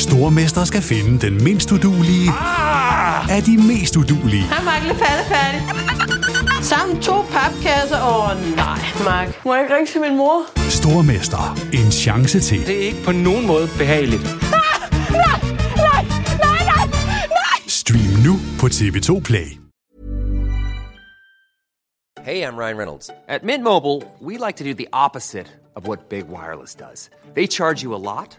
Stormester skal finde den mindst udulige Ah! af de mest udulige. Hej, Mark. Lidt færdig. Sammen to papkasser. Åh, oh, nej, Mark. Må jeg ikke ringe til min mor? Stormester. En chance til. Det er ikke på nogen måde behageligt. Stream nu på TV2 Play. Hey, I'm Ryan Reynolds. At Mint Mobile, we like to do the opposite of what Big Wireless does. They charge you a lot,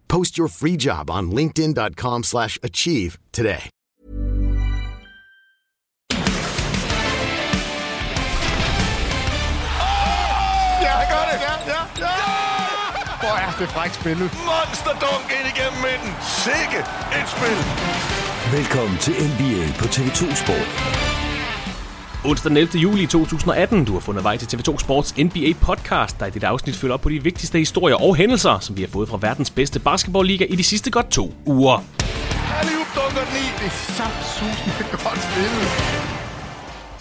Post your free job on linkedin.com/achieve slash achieve today. Ja, jeg gør det. Ja, ja, ja. Hvor er det frækt spillet. Monster dunk ind igennem midten. Sikke et spil. Velkommen til NBA på TV2 Sport. Onsdag den 11. juli 2018. Du har fundet vej til TV2 Sports NBA podcast, der i dette afsnit følger op på de vigtigste historier og hændelser, som vi har fået fra verdens bedste basketballliga i de sidste godt to uger. Alley-oop dunker den i. Det er samt godt spillet.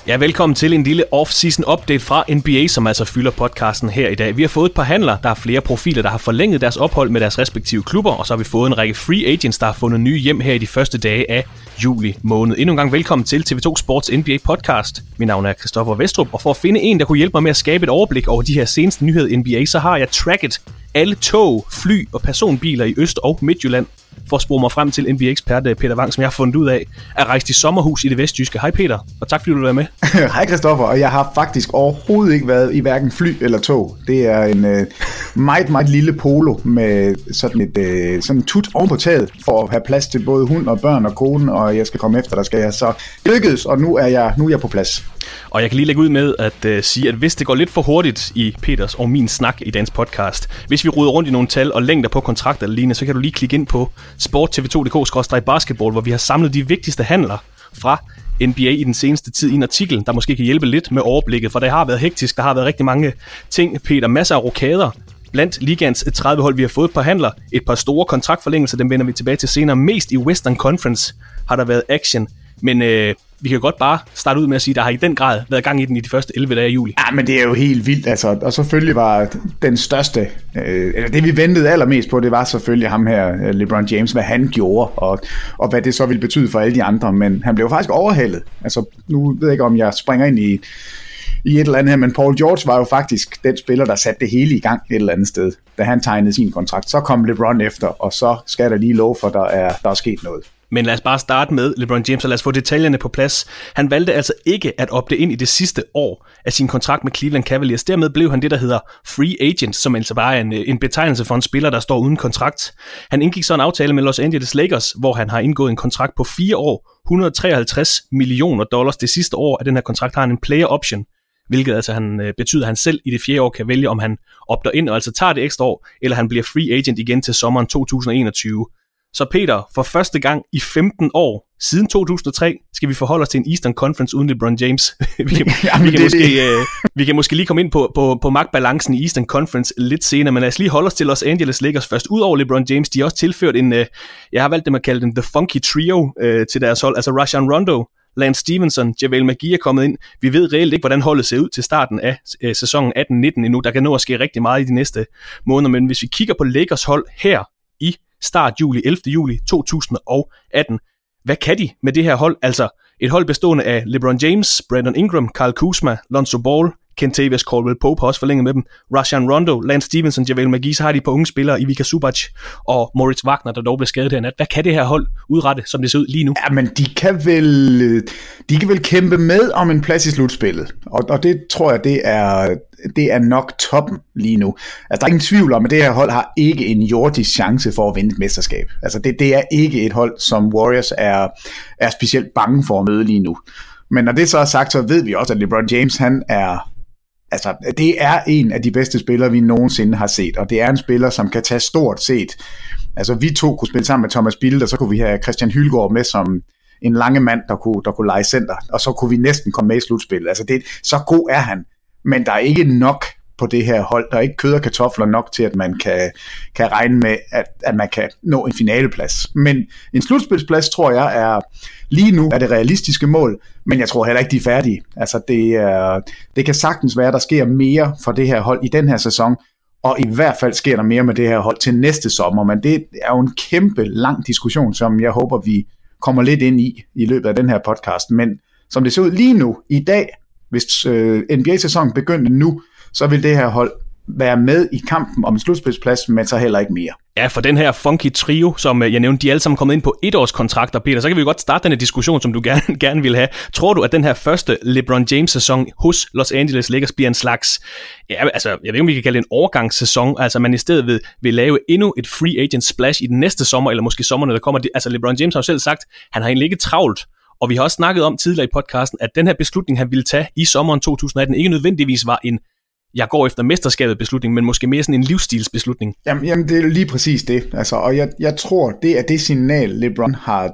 Ja, velkommen til en lille off-season update fra NBA, som altså fylder podcasten her i dag. Vi har fået et par handler, der er flere profiler, der har forlænget deres ophold med deres respektive klubber, og så har vi fået en række free agents, der har fundet nye hjem her i de første dage af juli måned. Endnu en gang velkommen til TV2 Sports NBA podcast. Mit navn er Christoffer Vestrup, og for at finde en, der kunne hjælpe mig med at skabe et overblik over de her seneste nyheder i NBA, så har jeg tracket alle tog, fly og personbiler i Øst- og Midtjylland for at spore mig frem til NBA-ekspert øh, Peter Wang, som jeg har fundet ud af, er rejst i sommerhus i det vestjyske. Hej Peter, og tak fordi du vil være med. Hej Christoffer, og jeg har faktisk overhovedet ikke været i hverken fly eller tog. Det er en øh, meget, meget lille polo med sådan et øh, sådan tut oven på taget, for at have plads til både hund og børn og kone, og jeg skal komme efter, der skal jeg. Så lykkedes, og nu er jeg, nu er jeg på plads. Og jeg kan lige lægge ud med at øh, sige, at hvis det går lidt for hurtigt i Peters og min snak i dagens podcast, hvis vi ruder rundt i nogle tal og længder på kontrakter eller lignende, så kan du lige klikke ind på sporttv2.dk-basketball, hvor vi har samlet de vigtigste handler fra NBA i den seneste tid i en artikel, der måske kan hjælpe lidt med overblikket, for det har været hektisk, der har været rigtig mange ting, Peter, masser af rokader, blandt ligands 30 hold, vi har fået et par handler, et par store kontraktforlængelser, dem vender vi tilbage til senere. Mest i Western Conference har der været action, men øh, vi kan godt bare starte ud med at sige, der har i den grad været gang i den i de første 11 dage af juli. Ja, men det er jo helt vildt, altså. Og selvfølgelig var den største, øh, eller det vi ventede allermest på, det var selvfølgelig ham her, øh, LeBron James, hvad han gjorde, og, og hvad det så ville betyde for alle de andre. Men han blev faktisk overhalet. Altså, nu ved jeg ikke, om jeg springer ind i, i et eller andet her, men Paul George var jo faktisk den spiller, der satte det hele i gang et eller andet sted, da han tegnede sin kontrakt. Så kom LeBron efter, og så skal der lige lov for, der er, der er sket noget. Men lad os bare starte med LeBron James, og lad os få detaljerne på plads. Han valgte altså ikke at opte ind i det sidste år af sin kontrakt med Cleveland Cavaliers. Dermed blev han det, der hedder free agent, som altså bare er en, en betegnelse for en spiller, der står uden kontrakt. Han indgik så en aftale med Los Angeles Lakers, hvor han har indgået en kontrakt på fire år, 153 millioner dollars. Det sidste år af den her kontrakt har han en player option, hvilket altså han øh, betyder, at han selv i det fjerde år kan vælge, om han opter ind og altså tager det ekstra år, eller han bliver free agent igen til sommeren 2021. Så Peter, for første gang i 15 år, siden 2003, skal vi forholde os til en Eastern Conference uden LeBron James. vi, kan, Jamen, vi, kan det måske, øh, vi kan måske lige komme ind på, på, på magtbalancen i Eastern Conference lidt senere, men lad os lige holde os til Los Angeles Lakers først. Udover LeBron James, de har også tilført en, øh, jeg har valgt dem at kalde den The Funky Trio øh, til deres hold, altså Rajon Rondo, Lance Stevenson, JaVale McGee er kommet ind. Vi ved reelt ikke, hvordan holdet ser ud til starten af øh, sæsonen 18-19 endnu. Der kan nå at ske rigtig meget i de næste måneder, men hvis vi kigger på Lakers hold her i start juli, 11. juli 2018, hvad kan de med det her hold? Altså et hold bestående af LeBron James, Brandon Ingram, Kyle Kuzma, Lonzo Ball, Kentavious Caldwell Pope har også forlænget med dem, Rajan Rondo, Lance Stevenson, Javel McGee, så har de på unge spillere, Ivica Subac og Moritz Wagner, der dog blev skadet her nat. Hvad kan det her hold udrette, som det ser ud lige nu? Ja, men de kan vel, de kan vel kæmpe med om en plads i slutspillet, og, og det tror jeg, det er, det er nok toppen lige nu. Altså, der er ingen tvivl om, at det her hold har ikke en jordisk chance for at vinde et mesterskab. Altså, det, det er ikke et hold, som Warriors er, er specielt bange for at møde lige nu. Men når det så er sagt, så ved vi også, at LeBron James, han er altså, det er en af de bedste spillere, vi nogensinde har set, og det er en spiller, som kan tage stort set. Altså, vi to kunne spille sammen med Thomas Bilde, og så kunne vi have Christian Hylgaard med som en lange mand, der kunne, der kunne lege center, og så kunne vi næsten komme med i slutspillet. Altså, det, så god er han, men der er ikke nok på det her hold. Der er ikke kød og kartofler nok til, at man kan, kan regne med, at, at man kan nå en finaleplads. Men en slutspilsplads, tror jeg, er lige nu er det realistiske mål, men jeg tror heller ikke, de er færdige. Altså, det, er, det kan sagtens være, at der sker mere for det her hold i den her sæson, og i hvert fald sker der mere med det her hold til næste sommer, men det er jo en kæmpe lang diskussion, som jeg håber, vi kommer lidt ind i i løbet af den her podcast. Men som det ser ud lige nu, i dag, hvis øh, NBA-sæsonen begyndte nu, så vil det her hold være med i kampen om en slutspilsplads, men så heller ikke mere. Ja, for den her funky trio, som øh, jeg nævnte, de er alle sammen kommet ind på etårskontrakter, Peter, så kan vi godt starte den her diskussion, som du gerne, gerne vil have. Tror du, at den her første LeBron James-sæson hos Los Angeles Lakers bliver en slags, ja, altså, jeg ved ikke, om vi kan kalde det en overgangssæson, altså man i stedet vil, vil lave endnu et free agent splash i den næste sommer, eller måske sommeren, der kommer. Altså LeBron James har jo selv sagt, han har egentlig ikke travlt og vi har også snakket om tidligere i podcasten, at den her beslutning, han ville tage i sommeren 2018, ikke nødvendigvis var en jeg går efter mesterskabet beslutning, men måske mere sådan en livsstilsbeslutning. Jamen, jamen det er lige præcis det. Altså, og jeg, jeg tror, det er det signal, LeBron har,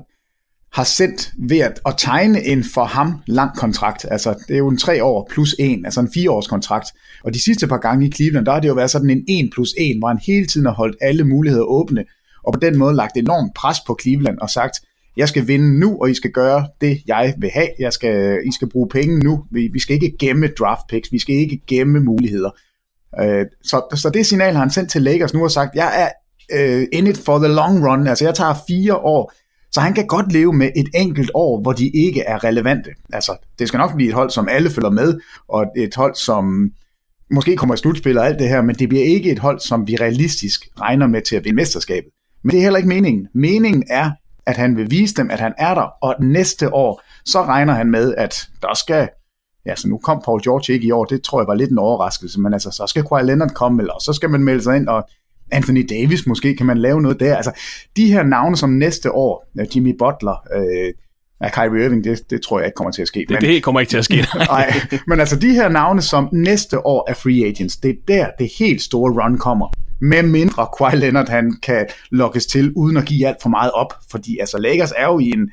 har sendt ved at, at tegne en for ham lang kontrakt. Altså, det er jo en tre år plus en, altså en fire års kontrakt. Og de sidste par gange i Cleveland, der har det jo været sådan en 1 plus 1, hvor han hele tiden har holdt alle muligheder åbne, og på den måde lagt enormt pres på Cleveland og sagt, jeg skal vinde nu, og I skal gøre det, jeg vil have. Jeg skal, I skal bruge penge nu. Vi, vi skal ikke gemme draft picks. Vi skal ikke gemme muligheder. Øh, så, så det signal har han sendt til Lakers nu og sagt, jeg er øh, in it for the long run. Altså jeg tager fire år. Så han kan godt leve med et enkelt år, hvor de ikke er relevante. Altså, det skal nok blive et hold, som alle følger med, og et hold, som måske kommer i slutspil og alt det her, men det bliver ikke et hold, som vi realistisk regner med til at vinde mesterskabet. Men det er heller ikke meningen. Meningen er, at han vil vise dem, at han er der, og næste år, så regner han med, at der skal, ja, så nu kom Paul George ikke i år, det tror jeg var lidt en overraskelse, men altså, så skal Kawhi Leonard komme, eller så skal man melde sig ind, og Anthony Davis måske, kan man lave noget der. Altså, de her navne som næste år, Jimmy Butler, øh, Ja, Kyrie Irving, det, det tror jeg ikke kommer til at ske. Det, men, det kommer ikke til at ske. nej, men altså de her navne, som næste år er free agents, det er der, det helt store run kommer med mindre Kawhi Leonard han kan lokkes til, uden at give alt for meget op, fordi altså Lakers er jo i en,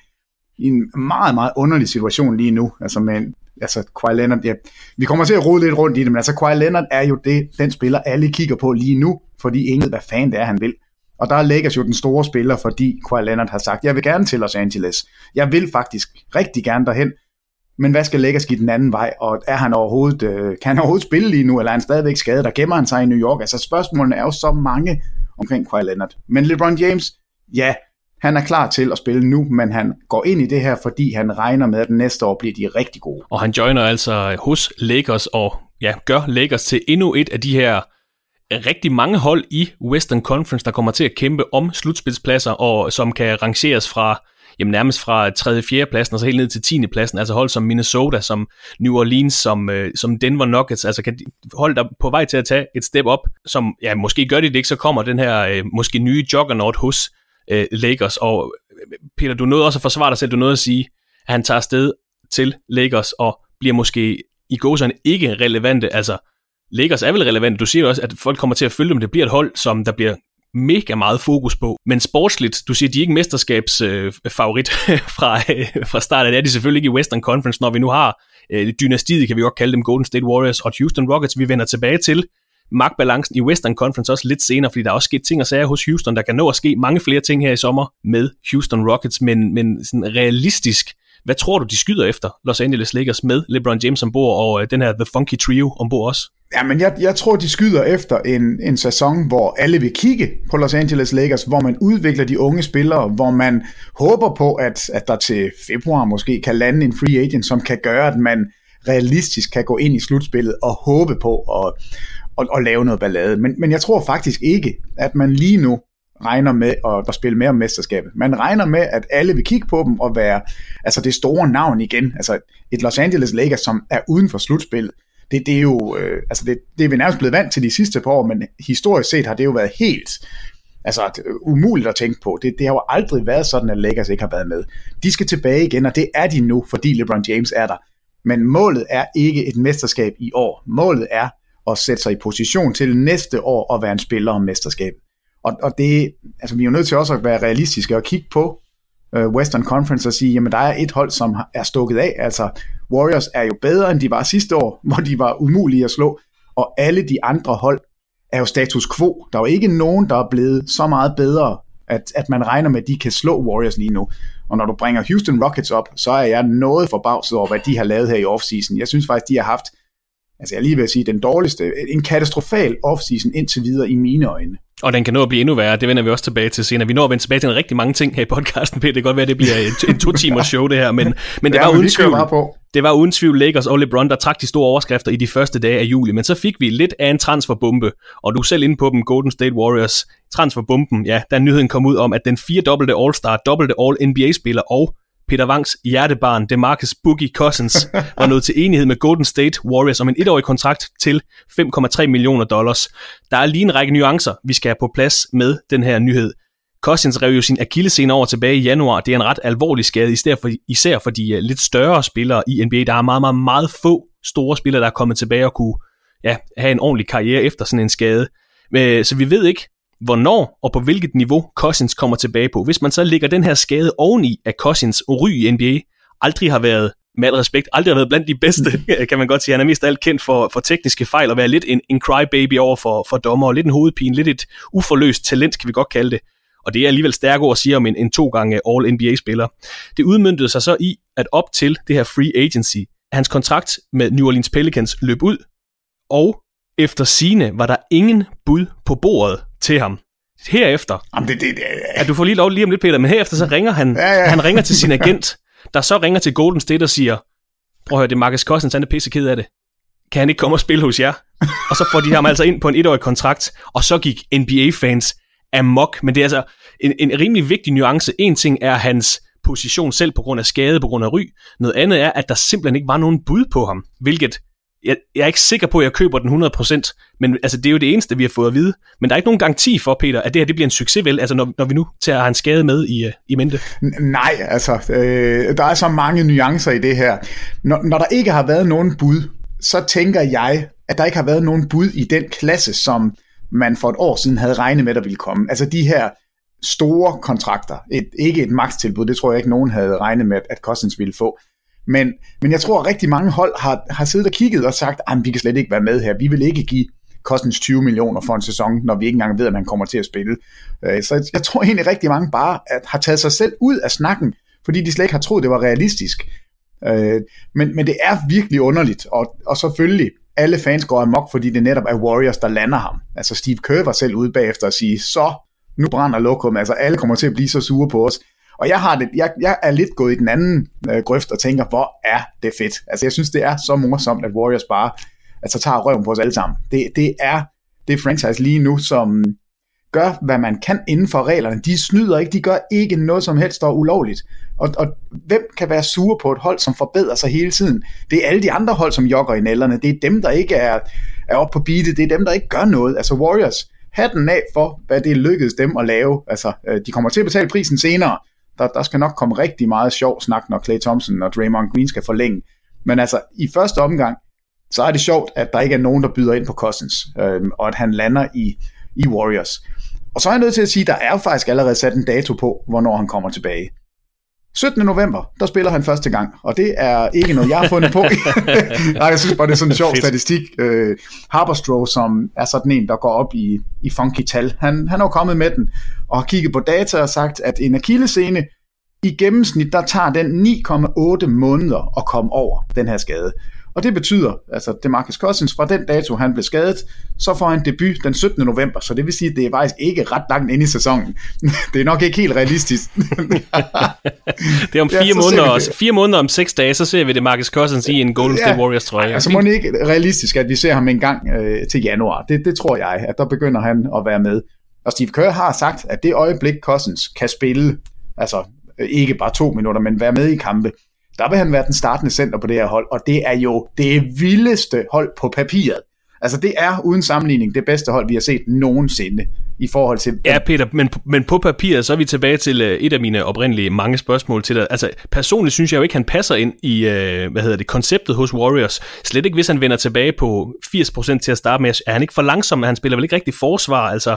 i en meget, meget underlig situation lige nu, altså men altså Kawhi Leonard, ja, vi kommer til at rode lidt rundt i det, men altså Kawhi Leonard er jo det, den spiller alle kigger på lige nu, fordi ingen ved, hvad fanden det er, han vil. Og der er Lakers jo den store spiller, fordi Kawhi Leonard har sagt, jeg vil gerne til Los Angeles. Jeg vil faktisk rigtig gerne derhen, men hvad skal Lakers give den anden vej, og er han overhovedet, øh, kan han overhovedet spille lige nu, eller er han stadigvæk skadet, der gemmer han sig i New York? Altså spørgsmålene er jo så mange omkring Kawhi Leonard. Men LeBron James, ja, han er klar til at spille nu, men han går ind i det her, fordi han regner med, at næste år bliver de rigtig gode. Og han joiner altså hos Lakers og ja, gør Lakers til endnu et af de her rigtig mange hold i Western Conference, der kommer til at kæmpe om slutspilspladser, og som kan rangeres fra jamen nærmest fra 3. og 4. pladsen og så helt ned til 10. pladsen, altså hold som Minnesota, som New Orleans, som, øh, som Denver Nuggets, altså kan hold der på vej til at tage et step op, som ja, måske gør de det ikke, så kommer den her øh, måske nye juggernaut hos øh, Lakers, og øh, Peter, du nåede også at forsvare dig selv, du nåede at sige, at han tager afsted til Lakers og bliver måske i gåsøjne ikke relevante, altså Lakers er vel relevant. Du siger også, at folk kommer til at følge dem. Det bliver et hold, som der bliver mega meget fokus på. Men sportsligt, du siger, de er ikke mesterskabsfavorit øh, fra, øh, fra start. Det er de selvfølgelig ikke i Western Conference, når vi nu har øh, dynastiet, kan vi godt kalde dem Golden State Warriors og Houston Rockets. Vi vender tilbage til magtbalancen i Western Conference også lidt senere, fordi der er også sket ting og sager hos Houston. Der kan nå at ske mange flere ting her i sommer med Houston Rockets, men, men sådan realistisk, Hvad tror du, de skyder efter Los Angeles Lakers med LeBron James ombord og øh, den her The Funky Trio ombord også? Ja, men jeg, jeg tror, de skyder efter en, en sæson, hvor alle vil kigge på Los Angeles Lakers, hvor man udvikler de unge spillere, hvor man håber på, at, at der til februar måske kan lande en free agent, som kan gøre, at man realistisk kan gå ind i slutspillet og håbe på at, at, at lave noget ballade. Men, men jeg tror faktisk ikke, at man lige nu regner med at, at spille mere om mesterskabet. Man regner med, at alle vil kigge på dem og være altså det store navn igen. Altså et Los Angeles Lakers, som er uden for slutspillet. Det, det er jo, øh, altså det, det er vi nærmest blevet vant til de sidste par år, men historisk set har det jo været helt altså, øh, umuligt at tænke på. Det, det har jo aldrig været sådan, at Lakers ikke har været med. De skal tilbage igen, og det er de nu, fordi LeBron James er der. Men målet er ikke et mesterskab i år. Målet er at sætte sig i position til næste år at være en spiller om mesterskab. Og, og det, altså vi er jo nødt til også at være realistiske og kigge på Øh, Western Conference og sige, jamen der er et hold, som er stukket af. Altså Warriors er jo bedre, end de var sidste år, hvor de var umulige at slå. Og alle de andre hold er jo status quo. Der er jo ikke nogen, der er blevet så meget bedre, at, at man regner med, at de kan slå Warriors lige nu. Og når du bringer Houston Rockets op, så er jeg noget forbavset over, hvad de har lavet her i offseason. Jeg synes faktisk, de har haft, altså jeg lige vil sige, den dårligste, en katastrofal offseason indtil videre i mine øjne. Og den kan nå at blive endnu værre, det vender vi også tilbage til senere. Vi når at vende tilbage til en rigtig mange ting her i podcasten, Peter. Det kan godt være, at det bliver en, en to-timers show det her, men, men det, ja, var uden tvivl, på. det var uden tvivl Lakers og LeBron, der trak de store overskrifter i de første dage af juli. Men så fik vi lidt af en transferbombe, og du er selv inde på dem, Golden State Warriors. Transferbomben, ja, da nyheden kom ud om, at den fire dobbelte All-Star, dobbelte All-NBA-spiller og Peter Wangs hjertebarn, Demarcus Boogie Cousins, var nået til enighed med Golden State Warriors om en etårig kontrakt til 5,3 millioner dollars. Der er lige en række nuancer, vi skal have på plads med den her nyhed. Cousins rev jo sin akillescene over tilbage i januar. Det er en ret alvorlig skade, især for, især for de uh, lidt større spillere i NBA. Der er meget, meget, meget få store spillere, der er kommet tilbage og kunne ja, have en ordentlig karriere efter sådan en skade. Men, så vi ved ikke, hvornår og på hvilket niveau Cousins kommer tilbage på. Hvis man så lægger den her skade oveni, at Cousins ry i NBA aldrig har været med al respekt, aldrig har været blandt de bedste, kan man godt sige. Han er mest alt kendt for, for tekniske fejl og være lidt en, en crybaby over for, for dommer, og lidt en hovedpine, lidt et uforløst talent, kan vi godt kalde det. Og det er alligevel stærke ord at sige om en, en to gange All-NBA-spiller. Det udmyndtede sig så i, at op til det her free agency, hans kontrakt med New Orleans Pelicans løb ud, og efter sine var der ingen bud på bordet til ham. Herefter, Jamen, det, det, det, at du får lige lov lige om lidt, Peter, men herefter så ringer han, Ja, ja. han ringer til sin agent, der så ringer til Golden State og siger, prøv at høre, det er Marcus Cousins, han er pisse ked af det. Kan han ikke komme og spille hos jer? og så får de ham altså ind på en etårig kontrakt, og så gik NBA-fans amok. Men det er altså en, en rimelig vigtig nuance. En ting er hans position selv på grund af skade, på grund af ry. Noget andet er, at der simpelthen ikke var nogen bud på ham, hvilket jeg, jeg er ikke sikker på, at jeg køber den 100%, men altså, det er jo det eneste, vi har fået at vide. Men der er ikke nogen garanti for, Peter, at det her det bliver en succes, vel? Altså, når, når vi nu tager han skade med i, øh, i mente. N- Nej, altså, øh, der er så mange nuancer i det her. Når, når der ikke har været nogen bud, så tænker jeg, at der ikke har været nogen bud i den klasse, som man for et år siden havde regnet med, der ville komme. Altså de her store kontrakter. Et, ikke et makstilbud, det tror jeg ikke, nogen havde regnet med, at Cousins ville få. Men, men jeg tror, at rigtig mange hold har, har siddet og kigget og sagt, at vi kan slet ikke være med her. Vi vil ikke give Kostens 20 millioner for en sæson, når vi ikke engang ved, at man kommer til at spille. Øh, så jeg tror egentlig rigtig mange bare at har taget sig selv ud af snakken, fordi de slet ikke har troet, det var realistisk. Øh, men, men det er virkelig underligt, og, og selvfølgelig, alle fans går amok, fordi det netop er Warriors, der lander ham. Altså Steve Kerr var selv ude bagefter at sige, så nu brænder lokum, altså alle kommer til at blive så sure på os. Og jeg, har det, jeg, jeg er lidt gået i den anden øh, grøft og tænker, hvor er det fedt. Altså jeg synes, det er så morsomt, at Warriors bare altså, tager røven på os alle sammen. Det, det er det franchise lige nu, som gør, hvad man kan inden for reglerne. De snyder ikke, de gør ikke noget som helst, der er ulovligt. Og, og hvem kan være sure på et hold, som forbedrer sig hele tiden? Det er alle de andre hold, som jogger i nælderne. Det er dem, der ikke er, er oppe på beatet. Det er dem, der ikke gør noget. Altså Warriors, hatten af for, hvad det lykkedes dem at lave. Altså, øh, de kommer til at betale prisen senere. Der, der skal nok komme rigtig meget sjov snak, når Clay Thompson og Draymond Green skal forlænge. Men altså, i første omgang, så er det sjovt, at der ikke er nogen, der byder ind på Cousins, øh, og at han lander i, i Warriors. Og så er jeg nødt til at sige, at der er jo faktisk allerede sat en dato på, hvornår han kommer tilbage. 17. november, der spiller han første gang, og det er ikke noget, jeg har fundet på. Nej, jeg synes bare, det er sådan en sjov Fedt. statistik. Øh, Harborstroh, som er sådan en, der går op i, i funky tal, han, han er jo kommet med den, og har kigget på data og sagt, at en akillescene, I gennemsnit, der tager den 9,8 måneder at komme over den her skade. Og det betyder, altså det Marcus Cousins, fra den dato han blev skadet, så får han debut den 17. november, så det vil sige, at det er faktisk ikke ret langt ind i sæsonen. det er nok ikke helt realistisk. det er om fire, ja, måneder, også. fire måneder om seks dage, så ser vi det Marcus Cousins i en Golden State ja, Warriors trøje. Altså må det ikke realistisk, at vi ser ham en gang øh, til januar. Det, det tror jeg, at der begynder han at være med. Og Steve Kerr har sagt, at det øjeblik Cousins kan spille, altså ikke bare to minutter, men være med i kampe, der vil han være den startende center på det her hold, og det er jo det vildeste hold på papiret. Altså det er uden sammenligning det bedste hold, vi har set nogensinde i forhold til... Ja, Peter, men, men på papiret, så er vi tilbage til øh, et af mine oprindelige mange spørgsmål til dig. Altså personligt synes jeg jo ikke, han passer ind i, øh, hvad hedder det, konceptet hos Warriors. Slet ikke, hvis han vender tilbage på 80% til at starte med. Er han ikke for langsom? Han spiller vel ikke rigtig forsvar? Altså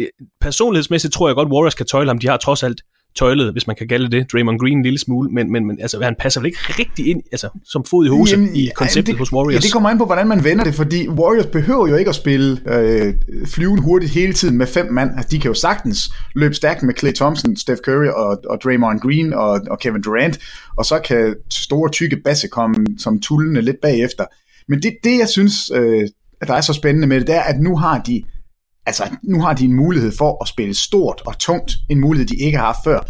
uh, personlighedsmæssigt tror jeg godt, Warriors kan tøjle ham. De har trods alt tøjlet, hvis man kan kalde det, Draymond Green en lille smule, men, men, men altså, han passer vel ikke rigtig ind altså, som fod i hose jamen, i konceptet det, hos Warriors? Ja, det kommer an på, hvordan man vender det, fordi Warriors behøver jo ikke at spille øh, flyven hurtigt hele tiden med fem mand. Altså, de kan jo sagtens løbe stærkt med Clay Thompson, Steph Curry og, og Draymond Green og, og Kevin Durant, og så kan store, tykke basse komme som tullende lidt bagefter. Men det, det jeg synes, øh, der er så spændende med det, det er, at nu har de altså, nu har de en mulighed for at spille stort og tungt, en mulighed, de ikke har haft før.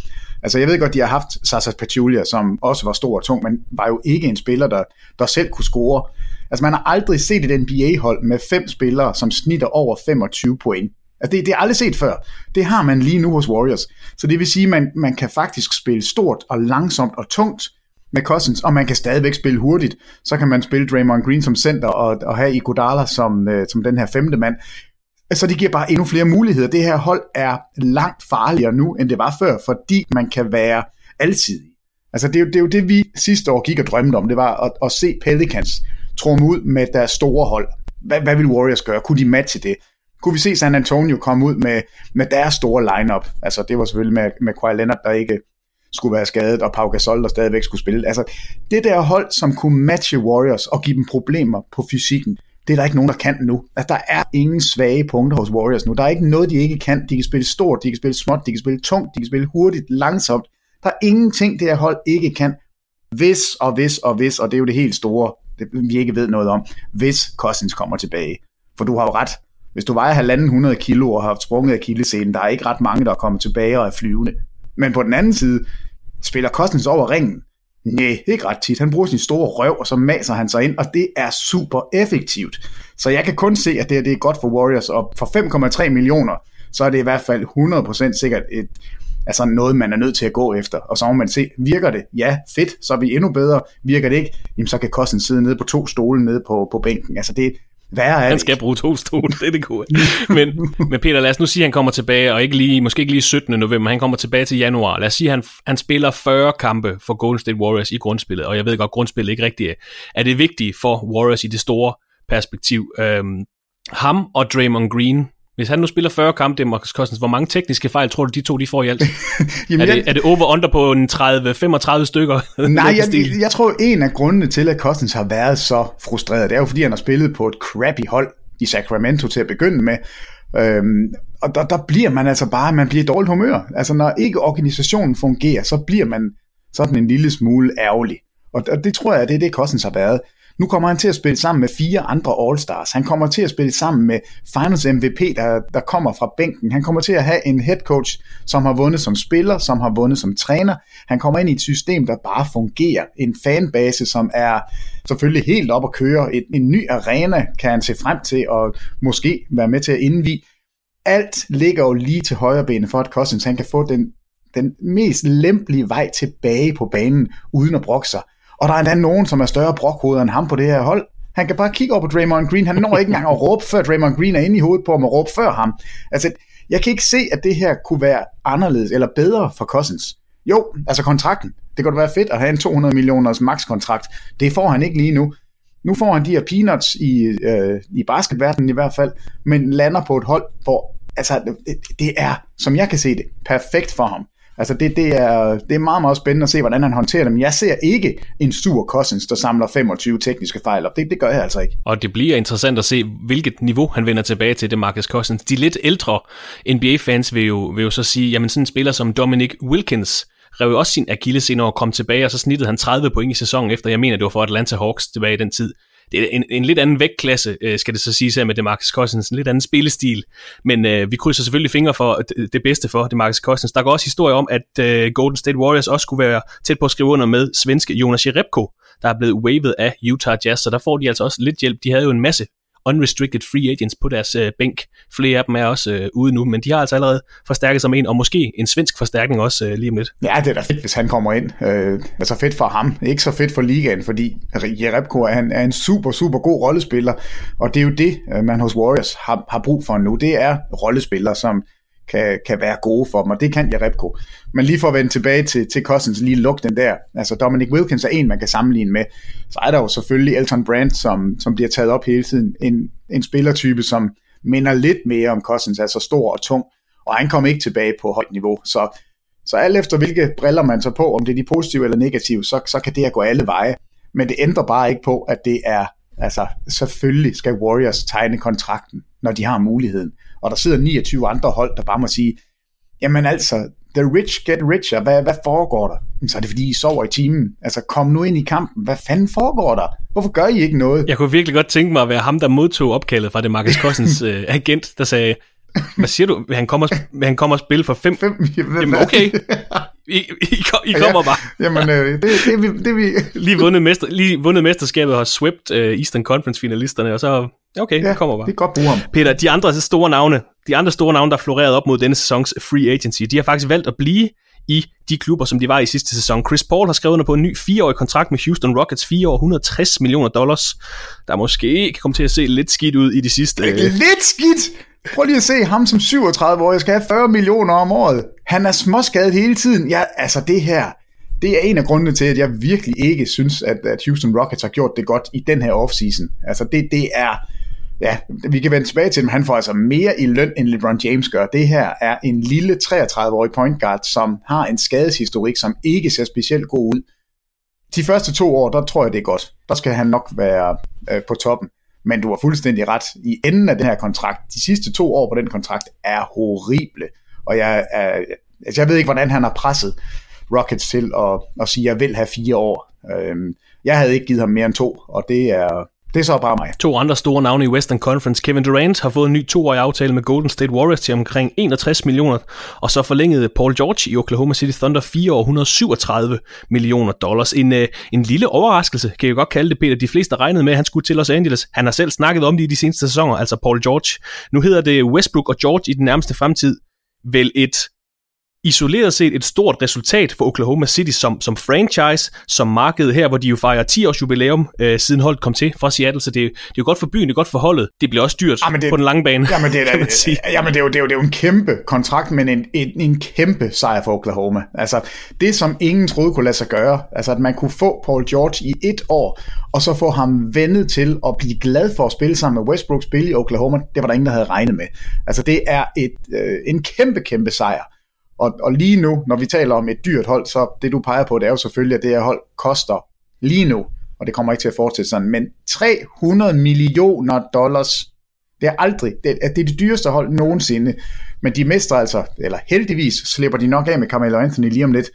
Altså, jeg ved godt, de har haft Sasa Pachulia, som også var stor og tung, men var jo ikke en spiller, der, der selv kunne score. Altså, man har aldrig set et NBA-hold med fem spillere, som snitter over 25 point. Altså, det, det er aldrig set før. Det har man lige nu hos Warriors. Så det vil sige, at man, man kan faktisk spille stort og langsomt og tungt med Cousins, og man kan stadigvæk spille hurtigt. Så kan man spille Draymond Green som center og, og have Iguodala som, øh, som den her femte mand. Altså det giver bare endnu flere muligheder. Det her hold er langt farligere nu, end det var før, fordi man kan være alsidig. Altså det er, jo, det er jo det, vi sidste år gik og drømte om, det var at, at se Pelicans tromme ud med deres store hold. Hvad, hvad vil Warriors gøre? Kunne de matche det? Kunne vi se San Antonio komme ud med, med deres store lineup? Altså det var selvfølgelig med, med Kawhi Leonard, der ikke skulle være skadet, og Pau Gasol, der stadigvæk skulle spille. Altså det der hold, som kunne matche Warriors og give dem problemer på fysikken, det er der ikke nogen, der kan nu. Altså, der er ingen svage punkter hos Warriors nu. Der er ikke noget, de ikke kan. De kan spille stort, de kan spille småt, de kan spille tungt, de kan spille hurtigt, langsomt. Der er ingenting, det her hold ikke kan. Hvis og hvis og hvis, og det er jo det helt store, det vi ikke ved noget om, hvis Cousins kommer tilbage. For du har jo ret. Hvis du vejer halvanden 100 kilo og har sprunget af kildescenen, der er ikke ret mange, der er kommet tilbage og er flyvende. Men på den anden side, spiller Cousins over ringen, Nej, ikke ret tit. Han bruger sin store røv, og så maser han sig ind, og det er super effektivt. Så jeg kan kun se, at det, det er godt for Warriors, og for 5,3 millioner, så er det i hvert fald 100% sikkert et, altså noget, man er nødt til at gå efter. Og så må man se, virker det? Ja, fedt, så er vi endnu bedre. Virker det ikke? Jamen, så kan Kosten sidde nede på to stole nede på, på bænken. Altså, det, Værre er han skal bruge to stole, det er det gode. Men, men Peter, lad os nu sige, at han kommer tilbage, og ikke lige, måske ikke lige 17. november, han kommer tilbage til januar. Lad os sige, at han, han spiller 40 kampe for Golden State Warriors i grundspillet, og jeg ved godt, grundspillet ikke rigtigt er det vigtigt for Warriors i det store perspektiv. Øhm, ham og Draymond Green hvis han nu spiller 40 kampe, det Marcus Cousins, hvor mange tekniske fejl tror du, de to de får i alt? Jamen, er, det, jeg... er det over-under på en 30-35 stykker? Nej, jeg, jeg, jeg tror, en af grundene til, at Cousins har været så frustreret, det er jo, fordi han har spillet på et crappy hold i Sacramento til at begynde med. Øhm, og der, der bliver man altså bare, man bliver i dårligt humør. Altså når ikke organisationen fungerer, så bliver man sådan en lille smule ærgerlig. Og, og det tror jeg, det er det, Cousins har været. Nu kommer han til at spille sammen med fire andre All-Stars. Han kommer til at spille sammen med Finals MVP, der, der kommer fra bænken. Han kommer til at have en head coach, som har vundet som spiller, som har vundet som træner. Han kommer ind i et system, der bare fungerer. En fanbase, som er selvfølgelig helt op at køre. Et, en ny arena kan han se frem til og måske være med til at indvige. Alt ligger jo lige til højre benet for, at Cousins han kan få den, den mest lempelige vej tilbage på banen, uden at brokke sig. Og der er endda nogen, som er større brokhoveder end ham på det her hold. Han kan bare kigge over på Draymond Green. Han når ikke engang at råbe, før Draymond Green er inde i hovedet på ham og råbe før ham. Altså, jeg kan ikke se, at det her kunne være anderledes eller bedre for Cousins. Jo, altså kontrakten. Det kunne være fedt at have en 200 millioners max-kontrakt. Det får han ikke lige nu. Nu får han de her peanuts i, øh, i basketverdenen i hvert fald, men lander på et hold, hvor altså, det, det er, som jeg kan se det, perfekt for ham. Altså det, det, er, det er meget, meget spændende at se, hvordan han håndterer dem. Jeg ser ikke en sur Cousins, der samler 25 tekniske fejl op. Det, det gør jeg altså ikke. Og det bliver interessant at se, hvilket niveau han vender tilbage til, det Marcus Cousins. De lidt ældre NBA-fans vil jo, vil jo så sige, jamen sådan en spiller som Dominic Wilkins rev jo også sin Achilles og kom tilbage, og så snittede han 30 point i sæsonen efter, jeg mener, det var for Atlanta Hawks tilbage i den tid. Det er en, en lidt anden vægtklasse, øh, skal det så sige her med DeMarcus Cousins, en lidt anden spillestil, men øh, vi krydser selvfølgelig fingre for det, det bedste for DeMarcus Cousins. Der går også historie om, at øh, Golden State Warriors også skulle være tæt på at skrive under med svenske Jonas Jerebko, der er blevet wavet af Utah Jazz, så der får de altså også lidt hjælp. De havde jo en masse unrestricted free agents på deres øh, bænk. Flere af dem er også øh, ude nu, men de har altså allerede forstærket sig med en, og måske en svensk forstærkning også øh, lige om lidt. Ja, det er da fedt, hvis han kommer ind. Øh, altså fedt for ham, ikke så fedt for ligaen, fordi Jerebko er en, er en super, super god rollespiller, og det er jo det, øh, man hos Warriors har, har brug for nu. Det er rollespillere, som kan, kan være gode for dem, og det kan Jerebko. Men lige for at vende tilbage til, til Cousins, lige luk den der. Altså Dominic Wilkins er en, man kan sammenligne med. Så er der jo selvfølgelig Elton Brand, som, som bliver taget op hele tiden. En, en spillertype, som minder lidt mere om Cousins, altså stor og tung, og han kom ikke tilbage på højt niveau. Så, så alt efter hvilke briller man tager på, om det er de positive eller negative, så, så kan det her gå alle veje. Men det ændrer bare ikke på, at det er, altså selvfølgelig skal Warriors tegne kontrakten, når de har muligheden og der sidder 29 andre hold, der bare må sige, jamen altså, the rich get richer, hvad, hvad foregår der? Så er det fordi, I sover i timen. Altså, kom nu ind i kampen. Hvad fanden foregår der? Hvorfor gør I ikke noget? Jeg kunne virkelig godt tænke mig at være ham, der modtog opkaldet fra det Marcus Cousins uh, agent, der sagde, hvad siger du? Vil han komme og, vil han komme og spille for 5? Jamen okay. I, I, I kommer ja, bare. Jamen, øh, det, det, det, det vi... lige, vundet mester, lige vundet mesterskabet og har swept uh, Eastern Conference finalisterne, og så, okay, ja, kommer bare. det er godt bruge ham. Peter, de andre store navne, de andre store navne, der florerede op mod denne sæsons free agency, de har faktisk valgt at blive i de klubber, som de var i sidste sæson. Chris Paul har skrevet under på en ny fireårig kontrakt med Houston Rockets, 4 år, 160 millioner dollars, der måske kan komme til at se lidt skidt ud i de sidste... Lidt skidt? Prøv lige at se ham som 37 år, jeg skal have 40 millioner om året. Han er småskadet hele tiden. Ja, altså det her, det er en af grundene til, at jeg virkelig ikke synes, at, at Houston Rockets har gjort det godt i den her offseason. Altså det, det er, ja, vi kan vende tilbage til men han får altså mere i løn, end LeBron James gør. Det her er en lille 33-årig point guard, som har en skadeshistorik, som ikke ser specielt god ud. De første to år, der tror jeg, det er godt. Der skal han nok være øh, på toppen. Men du har fuldstændig ret. I enden af den her kontrakt, de sidste to år på den kontrakt, er horrible. Og jeg, er, altså jeg ved ikke, hvordan han har presset Rockets til at, at sige, at jeg vil have fire år. Øhm, jeg havde ikke givet ham mere end to, og det er, det er så bare mig. To andre store navne i Western Conference. Kevin Durant har fået en ny toårig aftale med Golden State Warriors til omkring 61 millioner, og så forlængede Paul George i Oklahoma City Thunder 4 år 137 millioner dollars. En, øh, en lille overraskelse, kan jeg godt kalde det, Peter. De fleste regnede med, at han skulle til Los Angeles. Han har selv snakket om det i de seneste sæsoner, altså Paul George. Nu hedder det Westbrook og George i den nærmeste fremtid. Vel et isoleret set et stort resultat for Oklahoma City som, som franchise, som marked her, hvor de jo fejrer 10 års jubilæum, øh, siden holdet kom til fra Seattle, så det, det er jo godt for byen, det er godt for holdet. Det bliver også dyrt jamen det, på den lange bane, jamen det, er, kan man sige. Jamen det er, jo, det, er jo, det er jo en kæmpe kontrakt, men en, en, en kæmpe sejr for Oklahoma. Altså det, som ingen troede kunne lade sig gøre, altså at man kunne få Paul George i et år, og så få ham vendet til at blive glad for at spille sammen med Westbrook, spille i Oklahoma, det var der ingen, der havde regnet med. Altså det er et, øh, en kæmpe, kæmpe sejr. Og, og lige nu, når vi taler om et dyrt hold, så det du peger på, det er jo selvfølgelig, at det her hold koster lige nu, og det kommer ikke til at fortsætte sådan, men 300 millioner dollars. Det er aldrig, det er, det er det dyreste hold nogensinde, men de mister altså, eller heldigvis slipper de nok af med Carmelo Anthony lige om lidt,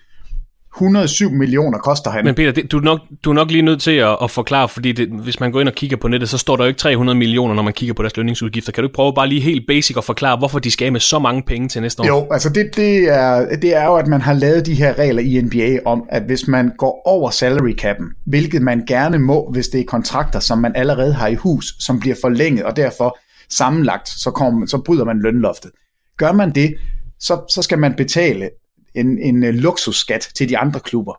107 millioner koster han. Men Peter, det, du, er nok, du er nok lige nødt til at, at forklare, fordi det, hvis man går ind og kigger på nettet, så står der jo ikke 300 millioner, når man kigger på deres lønningsudgifter. Kan du ikke prøve bare lige helt basic at forklare, hvorfor de skal med så mange penge til næste år? Jo, altså det, det, er, det er jo, at man har lavet de her regler i NBA om, at hvis man går over salary cap'en, hvilket man gerne må, hvis det er kontrakter, som man allerede har i hus, som bliver forlænget, og derfor sammenlagt, så, kommer, så bryder man lønloftet. Gør man det, så, så skal man betale en, en øh, luksusskat til de andre klubber.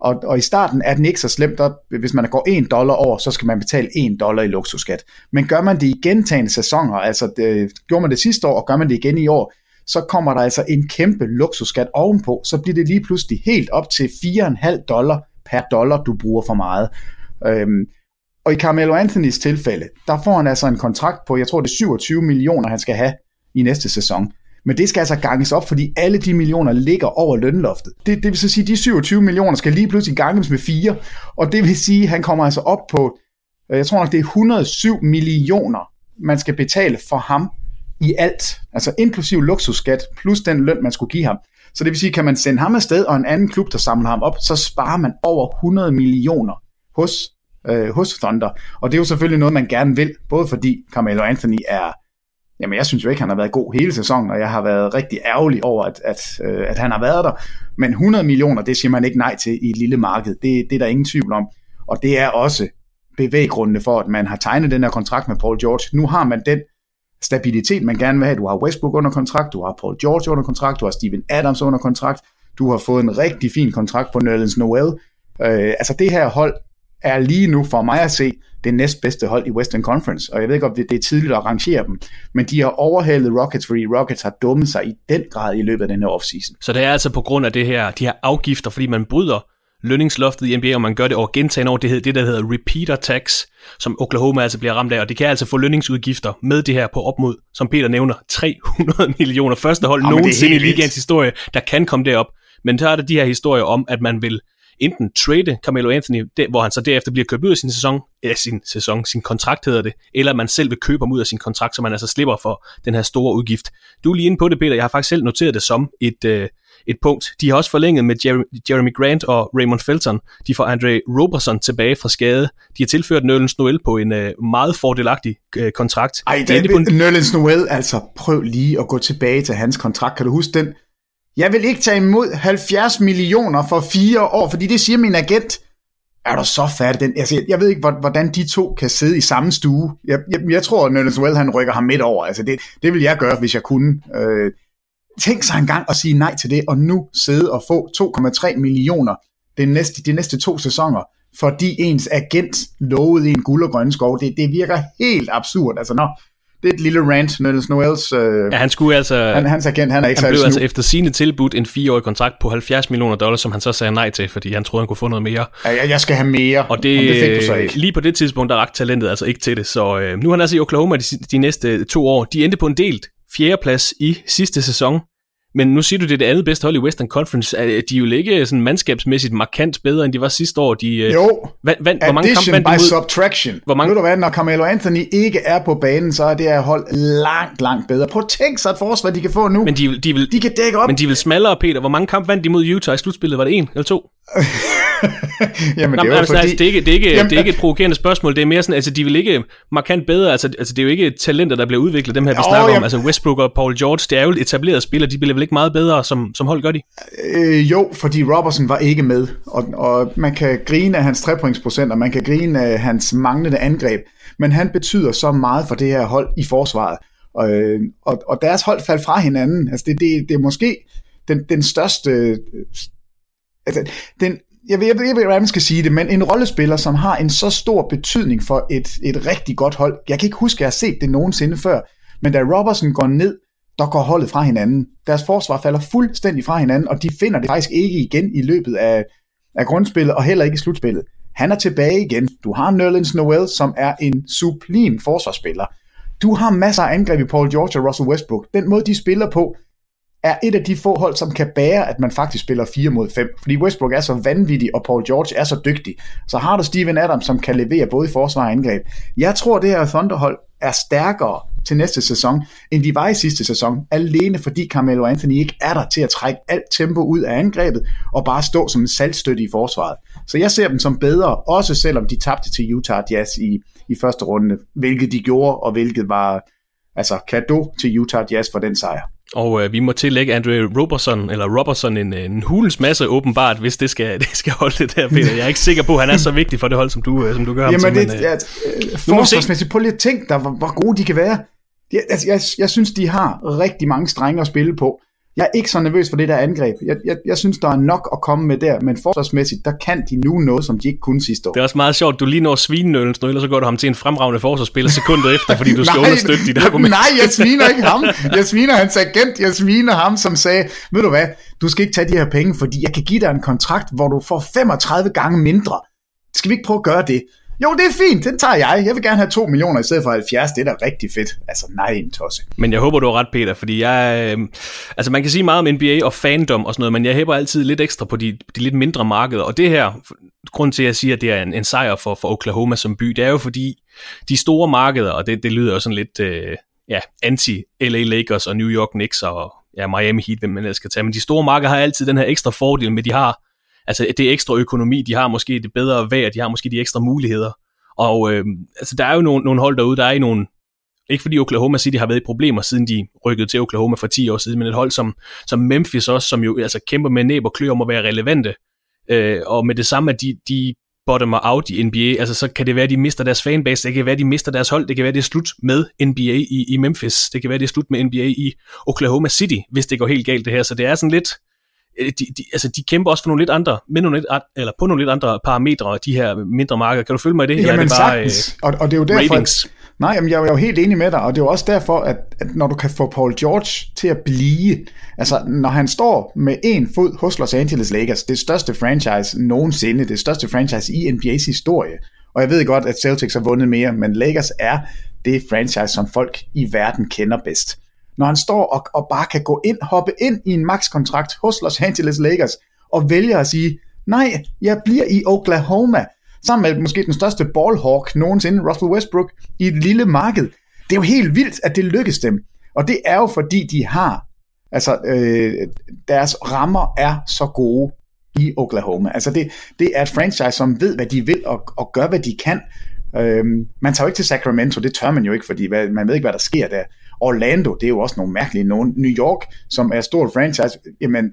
Og, og i starten er den ikke så slemt, der, hvis man går 1 dollar over, så skal man betale 1 dollar i luksusskat. Men gør man det i gentagende sæsoner, altså det, gjorde man det sidste år, og gør man det igen i år, så kommer der altså en kæmpe luksusskat ovenpå, så bliver det lige pludselig helt op til 4,5 dollar per dollar, du bruger for meget. Øhm, og i Carmelo Anthonys tilfælde, der får han altså en kontrakt på, jeg tror det er 27 millioner, han skal have i næste sæson. Men det skal altså ganges op, fordi alle de millioner ligger over lønloftet. Det, det vil så sige, at de 27 millioner skal lige pludselig ganges med 4, og det vil sige, at han kommer altså op på, øh, jeg tror nok, det er 107 millioner, man skal betale for ham i alt. Altså inklusiv luksusskat, plus den løn, man skulle give ham. Så det vil sige, kan man sende ham afsted, og en anden klub, der samler ham op, så sparer man over 100 millioner hos, øh, hos Thunder. Og det er jo selvfølgelig noget, man gerne vil, både fordi Carmelo Anthony er Jamen, jeg synes jo ikke, han har været god hele sæsonen, og jeg har været rigtig ærgerlig over, at, at, øh, at han har været der. Men 100 millioner, det siger man ikke nej til i et lille marked. Det, det er der ingen tvivl om. Og det er også bevæggrundene for, at man har tegnet den her kontrakt med Paul George. Nu har man den stabilitet, man gerne vil have. Du har Westbrook under kontrakt, du har Paul George under kontrakt, du har Steven Adams under kontrakt, du har fået en rigtig fin kontrakt på Nerlens Noel. Øh, altså det her hold er lige nu for mig at se det næstbedste hold i Western Conference, og jeg ved ikke, om det, det er tidligt at rangere dem, men de har overhalet Rockets, fordi Rockets har dummet sig i den grad i løbet af den her offseason. Så det er altså på grund af det her, de her afgifter, fordi man bryder lønningsloftet i NBA, og man gør det over gentagende år, det, hedder, det der hedder repeater tax, som Oklahoma altså bliver ramt af, og det kan altså få lønningsudgifter med det her på op mod, som Peter nævner, 300 millioner. Første hold ja, nogensinde i ligaens historie, der kan komme derop. Men så er der de her historier om, at man vil enten trade Carmelo Anthony, det, hvor han så derefter bliver købt ud af sin sæson, ja, sin sæson, sin kontrakt hedder det, eller man selv vil købe ham ud af sin kontrakt, så man altså slipper for den her store udgift. Du er lige inde på det, Peter. Jeg har faktisk selv noteret det som et, øh, et punkt. De har også forlænget med Jeremy Grant og Raymond Felton. De får Andre Roberson tilbage fra skade. De har tilført Nerlens Noel på en øh, meget fordelagtig øh, kontrakt. Ej, det, det, på en... Noel, altså prøv lige at gå tilbage til hans kontrakt. Kan du huske den? Jeg vil ikke tage imod 70 millioner for fire år, fordi det siger min agent. Er du så færdig? Den, altså, jeg ved ikke, hvordan de to kan sidde i samme stue. Jeg, jeg, jeg tror, at Nerlens han rykker ham midt over. Altså, det, det vil jeg gøre, hvis jeg kunne. Øh, tænk sig engang at sige nej til det, og nu sidde og få 2,3 millioner de næste, de næste to sæsoner, fordi ens agent lovede en guld og grønne skov. Det, det virker helt absurd. Altså, nå, det er et lille rant, Niels Noels... Øh, ja, han skulle altså... Han, hans agent, han er ikke han blev altså efter sine tilbudt en fireårig kontrakt på 70 millioner dollars, som han så sagde nej til, fordi han troede, han kunne få noget mere. Ja, jeg, jeg skal have mere, og det, det fik du så ikke. Lige på det tidspunkt, der rakte talentet altså ikke til det, så øh, nu er han altså i Oklahoma de, de næste to år. De endte på en delt fjerdeplads i sidste sæson, men nu siger du, det er det andet bedste hold i Western Conference. De er jo ikke sådan mandskabsmæssigt markant bedre, end de var sidste år. De, øh, jo, vand, vand, hvor mange addition by mod, subtraction. Hvor mange, Ved du hvad, når Carmelo Anthony ikke er på banen, så er det her hold langt, langt bedre. Prøv at tænke sig et forsvar, de kan få nu. Men de, de, vil, de kan dække op. Men de vil smallere, Peter. Hvor mange kampe vandt de mod Utah i slutspillet? Var det en eller to? jamen, Nå, det, altså, fordi... altså, det, er ikke, det, er ikke, jamen, det er ikke et provokerende spørgsmål, det er mere sådan, altså de vil ikke markant bedre, altså, altså det er jo ikke talenter, der bliver udviklet, dem her vi oh, snakker jamen. om, altså Westbrook og Paul George, det er jo etablerede spillere, de bliver vel ikke meget bedre som, som hold, gør de? Øh, jo, fordi Robertson var ikke med, og, og man kan grine af hans trepointsprocent, og man kan grine af hans manglende angreb, men han betyder så meget for det her hold i forsvaret, og, og, og deres hold faldt fra hinanden, altså det, det, det er måske den, den største altså, den, jeg ved, jeg ved ikke, hvordan man skal sige det, men en rollespiller, som har en så stor betydning for et, et rigtig godt hold. Jeg kan ikke huske, at jeg har set det nogensinde før, men da Robertson går ned, der går holdet fra hinanden. Deres forsvar falder fuldstændig fra hinanden, og de finder det faktisk ikke igen i løbet af, af grundspillet, og heller ikke i slutspillet. Han er tilbage igen. Du har Nerlens Noel, som er en sublim forsvarsspiller. Du har masser af angreb i Paul George og Russell Westbrook. Den måde, de spiller på, er et af de få hold, som kan bære, at man faktisk spiller 4 mod 5. Fordi Westbrook er så vanvittig, og Paul George er så dygtig. Så har du Steven Adams, som kan levere både i forsvar og angreb. Jeg tror, det her Thunderhold er stærkere til næste sæson, end de var i sidste sæson, alene fordi Carmelo Anthony ikke er der til at trække alt tempo ud af angrebet, og bare stå som en saltstøtte i forsvaret. Så jeg ser dem som bedre, også selvom de tabte til Utah Jazz i, i første runde, hvilket de gjorde, og hvilket var altså kado til Utah Jazz for den sejr. Og øh, vi må tillægge Andre Robertson, eller Robertson en, en hulens masse åbenbart, hvis det skal, det skal holde det der, Peter. Jeg er ikke sikker på, at han er så vigtig for det hold, som du, øh, som du gør Jamen, ham til. Det, øh, ja, forsvarsmæssigt, prøv lige at tænke dig, hvor, hvor gode de kan være. Jeg, altså, jeg, jeg synes, de har rigtig mange strenge at spille på. Jeg er ikke så nervøs for det der angreb. Jeg, jeg, jeg synes, der er nok at komme med der, men forsvarsmæssigt, der kan de nu noget, som de ikke kunne sidste år. Det er også meget sjovt, du lige når svinenølen, og så går du ham til en fremragende forsvarsspiller sekundet efter, fordi du skal understøtte dit argument. Nej, jeg sviner ikke ham. Jeg sviner hans agent. Jeg sviner ham, som sagde, ved du hvad, du skal ikke tage de her penge, fordi jeg kan give dig en kontrakt, hvor du får 35 gange mindre. Skal vi ikke prøve at gøre det? Jo, det er fint, den tager jeg. Jeg vil gerne have 2 millioner i stedet for 70. Det er da rigtig fedt. Altså, nej, en tosse. Men jeg håber, du har ret, Peter, fordi jeg... Øh, altså, man kan sige meget om NBA og fandom og sådan noget, men jeg hæber altid lidt ekstra på de, de lidt mindre markeder. Og det her, grund til, at jeg siger, at det er en, en sejr for, for Oklahoma som by, det er jo fordi, de store markeder, og det, det lyder jo sådan lidt... Øh, ja, anti-LA Lakers og New York Knicks og ja, Miami Heat, hvem man ellers skal tage. Men de store markeder har altid den her ekstra fordel med, de har altså det ekstra økonomi, de har måske det bedre vejr, de har måske de ekstra muligheder. Og øh, altså, der er jo nogle, nogle hold derude, der er i nogle, ikke fordi Oklahoma City har været i problemer, siden de rykkede til Oklahoma for 10 år siden, men et hold som, som Memphis også, som jo altså kæmper med næb og klør om at være relevante. Øh, og med det samme, at de, de bottomer out i NBA, altså så kan det være, at de mister deres fanbase, det kan være, at de mister deres hold, det kan være, at det er slut med NBA i, i Memphis, det kan være, at det er slut med NBA i Oklahoma City, hvis det går helt galt det her. Så det er sådan lidt, øh, de, de, altså de kæmper også for nogle lidt andre, med nogle lidt, eller på nogle lidt andre parametre, de her mindre markeder. Kan du følge mig i det? Jamen eller er det bare, sagtens. Og, og det er jo derfor, ratings? At, nej, jamen, jeg er jo helt enig med dig, og det er jo også derfor, at, at når du kan få Paul George til at blive, altså når han står med en fod hos Los Angeles Lakers, det største franchise nogensinde, det største franchise i NBA's historie, og jeg ved godt, at Celtics har vundet mere, men Lakers er det franchise, som folk i verden kender bedst når han står og, og bare kan gå ind, hoppe ind i en max-kontrakt hos Los Angeles Lakers, og vælger at sige, nej, jeg bliver i Oklahoma, sammen med måske den største ballhawk nogensinde, Russell Westbrook, i et lille marked. Det er jo helt vildt, at det lykkes dem. Og det er jo fordi, de har, altså øh, deres rammer er så gode i Oklahoma. Altså det, det er et franchise, som ved, hvad de vil og, og gør, hvad de kan. Øhm, man tager jo ikke til Sacramento, det tør man jo ikke, fordi hvad, man ved ikke, hvad der sker der. Orlando, det er jo også nogle mærkelige nogen. New York, som er stort franchise, jamen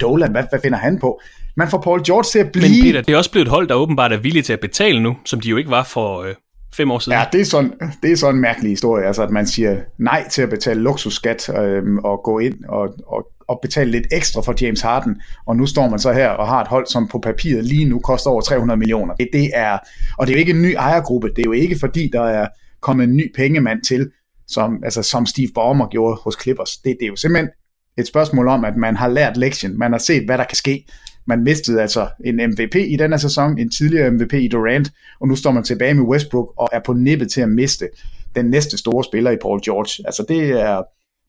Dolan, hvad, hvad finder han på? Man får Paul George til at blive... Men Peter, det er også blevet et hold, der åbenbart er villige til at betale nu, som de jo ikke var for øh, fem år siden. Ja, det er, sådan, det er sådan en mærkelig historie, altså at man siger nej til at betale luksusskat øh, og gå ind og, og, og betale lidt ekstra for James Harden, og nu står man så her og har et hold, som på papiret lige nu koster over 300 millioner. Det, det er, og det er jo ikke en ny ejergruppe, det er jo ikke fordi, der er kommet en ny pengemand til, som, altså, som Steve Ballmer gjorde hos Clippers. Det, det er jo simpelthen et spørgsmål om, at man har lært lektien, man har set, hvad der kan ske. Man mistede altså en MVP i denne sæson, en tidligere MVP i Durant, og nu står man tilbage med Westbrook og er på nippet til at miste den næste store spiller i Paul George. Altså det er,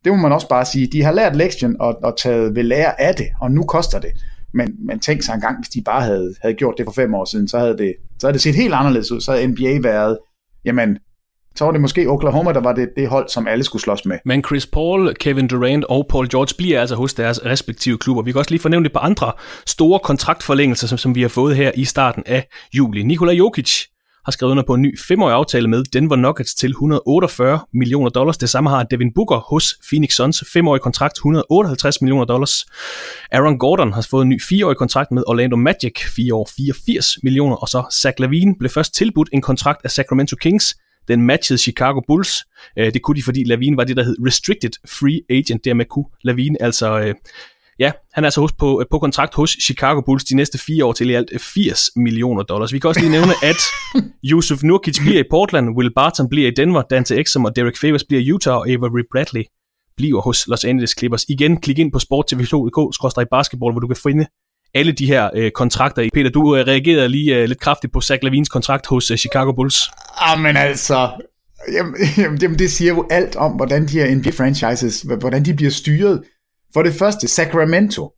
det må man også bare sige, de har lært lektien og, og taget ved lære af det, og nu koster det. Men, men tænk sig engang, hvis de bare havde, havde gjort det for fem år siden, så havde det, så havde det set helt anderledes ud. Så havde NBA været, jamen, så var det måske Oklahoma, der var det, det hold, som alle skulle slås med. Men Chris Paul, Kevin Durant og Paul George bliver altså hos deres respektive klubber. Vi kan også lige fornævne et par andre store kontraktforlængelser, som, som vi har fået her i starten af juli. Nikola Jokic har skrevet under på en ny femårig aftale med Denver Nuggets til 148 millioner dollars. Det samme har Devin Booker hos Phoenix Suns. Femårig kontrakt, 158 millioner dollars. Aaron Gordon har fået en ny fireårig kontrakt med Orlando Magic, 4 år 84 millioner. Og så Zach Lavine blev først tilbudt en kontrakt af Sacramento Kings den matchede Chicago Bulls. Øh, det kunne de, fordi Lavine var det, der hed Restricted Free Agent. Dermed kunne Lavine altså... Øh, ja, han er altså hos, på, på kontrakt hos Chicago Bulls de næste fire år til i alt 80 millioner dollars. Vi kan også lige nævne, at Yusuf Nurkic bliver i Portland, Will Barton bliver i Denver, Dante Exum og Derek Favors bliver i Utah, og Avery Bradley bliver hos Los Angeles Clippers. Igen, klik ind på sporttv2.dk-basketball, hvor du kan finde alle de her øh, kontrakter i. Peter, du øh, reagerede lige øh, lidt kraftigt på Zach Lavins kontrakt hos øh, Chicago Bulls. Ah, men altså, jamen, jamen, det siger jo alt om, hvordan de her NBA-franchises, hvordan de bliver styret. For det første, Sacramento.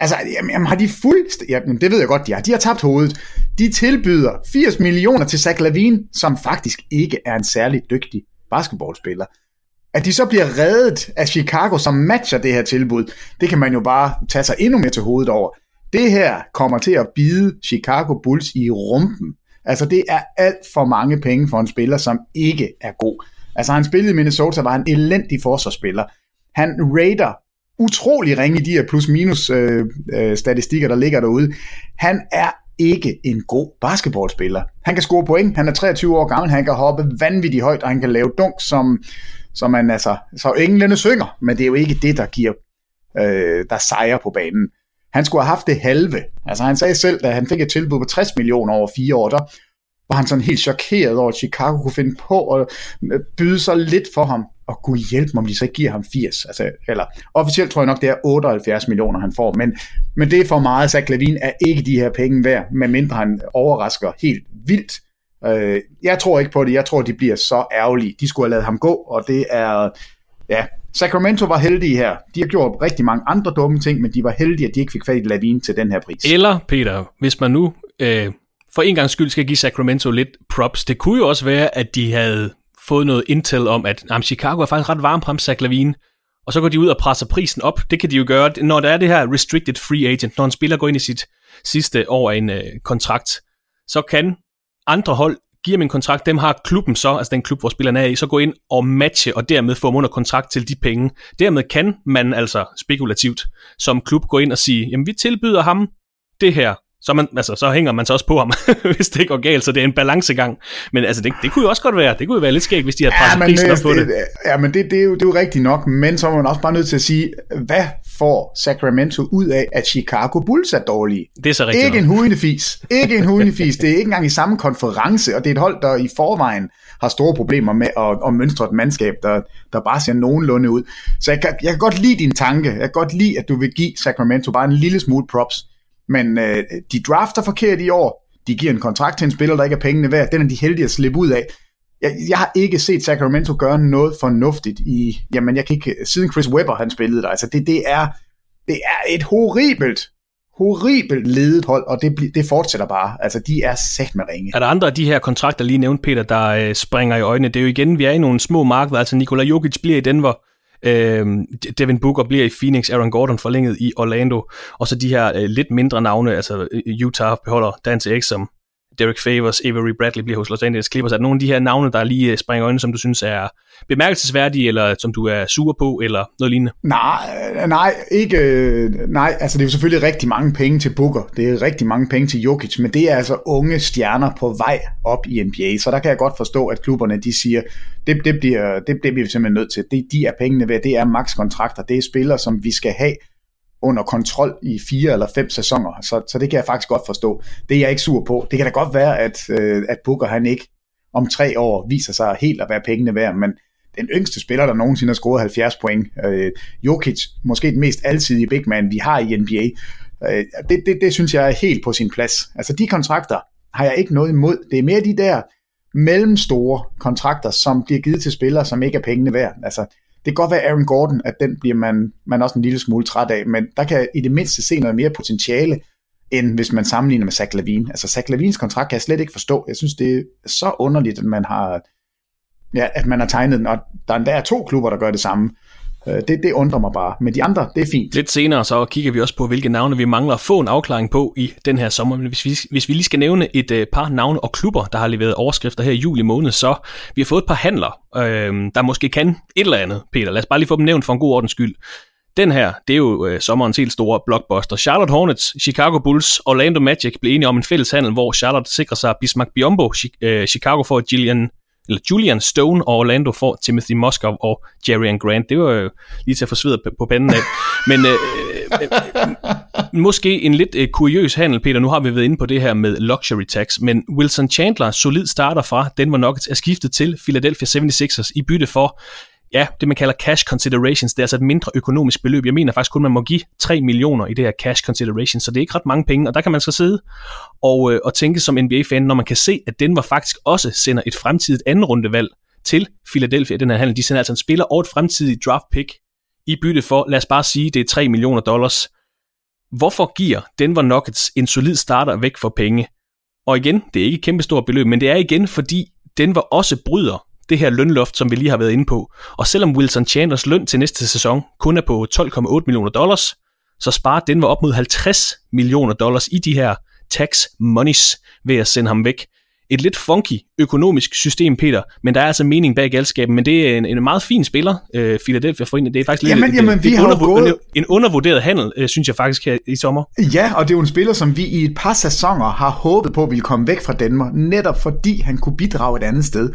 Altså, jamen, jamen har de fuldst... Jamen, det ved jeg godt, de har. De har tabt hovedet. De tilbyder 80 millioner til Zach Lavin, som faktisk ikke er en særlig dygtig basketballspiller. At de så bliver reddet af Chicago, som matcher det her tilbud, det kan man jo bare tage sig endnu mere til hovedet over. Det her kommer til at bide Chicago Bulls i rumpen. Altså det er alt for mange penge for en spiller, som ikke er god. Altså han spillede i Minnesota, var en elendig forsvarsspiller. Han raider utrolig ringe i de her plus-minus øh, øh, statistikker, der ligger derude. Han er ikke en god basketballspiller. Han kan score point, han er 23 år gammel, han kan hoppe vanvittigt højt, og han kan lave dunk, som, som man altså, så englene synger, men det er jo ikke det, der giver, øh, der sejrer på banen. Han skulle have haft det halve. Altså han sagde selv, da han fik et tilbud på 60 millioner over fire år, der var han sådan helt chokeret over, at Chicago kunne finde på at øh, byde så lidt for ham, og kunne hjælpe mig, om de så ikke giver ham 80. Altså, eller officielt tror jeg nok, det er 78 millioner, han får, men, men det er for meget. så Levine er ikke de her penge værd, medmindre han overrasker helt vildt. Øh, jeg tror ikke på det. Jeg tror, de bliver så ærgerlige. De skulle have lavet ham gå, og det er... Ja, Sacramento var heldige her. De har gjort rigtig mange andre dumme ting, men de var heldige, at de ikke fik fat i Lavine til den her pris. Eller, Peter, hvis man nu øh, for en gang skyld skal give Sacramento lidt props, det kunne jo også være, at de havde fået noget intel om, at jamen, Chicago er faktisk ret varm på ham, Zach Lavine, og så går de ud og presser prisen op. Det kan de jo gøre, når der er det her restricted free agent, når en spiller går ind i sit sidste år af en øh, kontrakt, så kan andre hold giver ham en kontrakt, dem har klubben så, altså den klub, hvor spilleren er i, så gå ind og matche, og dermed få dem under kontrakt til de penge. Dermed kan man altså spekulativt som klub gå ind og sige, jamen vi tilbyder ham det her, så, man, altså, så hænger man så også på ham, hvis det går galt, så det er en balancegang. Men altså, det, det kunne jo også godt være, det kunne jo være lidt skægt, hvis de havde presset ja, prisen op på det. Ja, men det, det, er jo, det er jo rigtigt nok, men så er man også bare nødt til at sige, hvad får Sacramento ud af, at Chicago Bulls er dårlige? Det er så rigtigt Ikke nok. en huindefis. Ikke en huindefis. Det er ikke engang i samme konference, og det er et hold, der i forvejen har store problemer med at, at mønstre et mandskab, der, der bare ser nogenlunde ud. Så jeg kan, jeg kan godt lide din tanke. Jeg kan godt lide, at du vil give Sacramento bare en lille smule props men øh, de drafter forkert i år. De giver en kontrakt til en spiller, der ikke er pengene værd. Den er de heldige at slippe ud af. Jeg, jeg har ikke set Sacramento gøre noget fornuftigt i, jamen jeg kan ikke, siden Chris Webber han spillede der, altså det, det er, det er et horribelt, horribelt ledet hold, og det, det fortsætter bare. Altså, de er sat med ringe. Er der andre af de her kontrakter, lige nævnt, Peter, der øh, springer i øjnene? Det er jo igen, vi er i nogle små markeder. Altså, Nikola Jokic bliver i Denver. Øh, Devin Booker bliver i Phoenix, Aaron Gordon forlænget i Orlando, og så de her øh, lidt mindre navne, altså øh, Utah beholder Dante Exum, Derek Favors, Avery Bradley bliver hos Los Angeles Clippers. Er der nogle af de her navne, der lige øh, springer øjnene, som du synes er bemærkelsesværdige, eller som du er sur på, eller noget lignende? Nej, øh, nej, ikke, øh, nej, altså det er jo selvfølgelig rigtig mange penge til Booker, det er rigtig mange penge til Jokic, men det er altså unge stjerner på vej op i NBA, så der kan jeg godt forstå, at klubberne de siger, det, det, bliver, det, det bliver vi simpelthen nødt til, det, de er pengene ved, det er max-kontrakter, det er spillere, som vi skal have under kontrol i fire eller fem sæsoner, så, så det kan jeg faktisk godt forstå. Det er jeg ikke sur på. Det kan da godt være, at, øh, at Booker han ikke om tre år viser sig helt at være pengene værd, men den yngste spiller, der nogensinde har scoret 70 point. Øh, Jokic, måske den mest alsidige big man, vi har i NBA. Øh, det, det, det synes jeg er helt på sin plads. Altså de kontrakter har jeg ikke noget imod. Det er mere de der mellemstore kontrakter, som bliver givet til spillere, som ikke er pengene værd. Altså, det kan godt være Aaron Gordon, at den bliver man, man også en lille smule træt af, men der kan i det mindste se noget mere potentiale, end hvis man sammenligner med Zach Lavine. Altså Zach Lavines kontrakt kan jeg slet ikke forstå. Jeg synes, det er så underligt, at man har, ja, at man har tegnet den, og der er endda to klubber, der gør det samme. Øh, det, det undrer mig bare. Men de andre, det er fint. Lidt senere så kigger vi også på, hvilke navne vi mangler at få en afklaring på i den her sommer. Men hvis vi, hvis vi lige skal nævne et uh, par navne og klubber, der har leveret overskrifter her i juli måned, så vi har fået et par handler, øh, der måske kan et eller andet, Peter. Lad os bare lige få dem nævnt for en god ordens skyld. Den her, det er jo øh, sommerens helt store blockbuster. Charlotte Hornets, Chicago Bulls, Orlando Magic blev enige om en fælles handel, hvor Charlotte sikrer sig Bismarck Biombo, øh, Chicago får Gillian eller Julian Stone og Orlando får Timothy Moskov og Jerry Grant. Det var jo lige til at forsvide på panden af. Men øh, øh, måske en lidt øh, kuriøs handel, Peter. Nu har vi været inde på det her med luxury tax, men Wilson Chandler, solid starter fra Denver Nuggets, er skiftet til Philadelphia 76ers i bytte for ja, det man kalder cash considerations, det er altså et mindre økonomisk beløb. Jeg mener faktisk kun, man må give 3 millioner i det her cash considerations, så det er ikke ret mange penge, og der kan man så sidde og, øh, og tænke som NBA-fan, når man kan se, at Denver faktisk også sender et fremtidigt anden rundevalg til Philadelphia i den her handel. De sender altså en spiller og et fremtidigt draft pick i bytte for, lad os bare sige, det er 3 millioner dollars. Hvorfor giver Denver Nuggets en solid starter væk for penge? Og igen, det er ikke et kæmpestort beløb, men det er igen, fordi Denver også bryder det her lønloft, som vi lige har været inde på. Og selvom Wilson Chandlers løn til næste sæson kun er på 12,8 millioner dollars, så sparer den var op mod 50 millioner dollars i de her tax monies ved at sende ham væk. Et lidt funky økonomisk system, Peter, men der er altså mening bag galskaben, men det er en, en meget fin spiller, uh, Philadelphia Forening. Det er faktisk jamen, lidt, jamen, vi en, har gået... en undervurderet handel, uh, synes jeg faktisk her i sommer. Ja, og det er jo en spiller, som vi i et par sæsoner har håbet på ville komme væk fra Danmark, netop fordi han kunne bidrage et andet sted.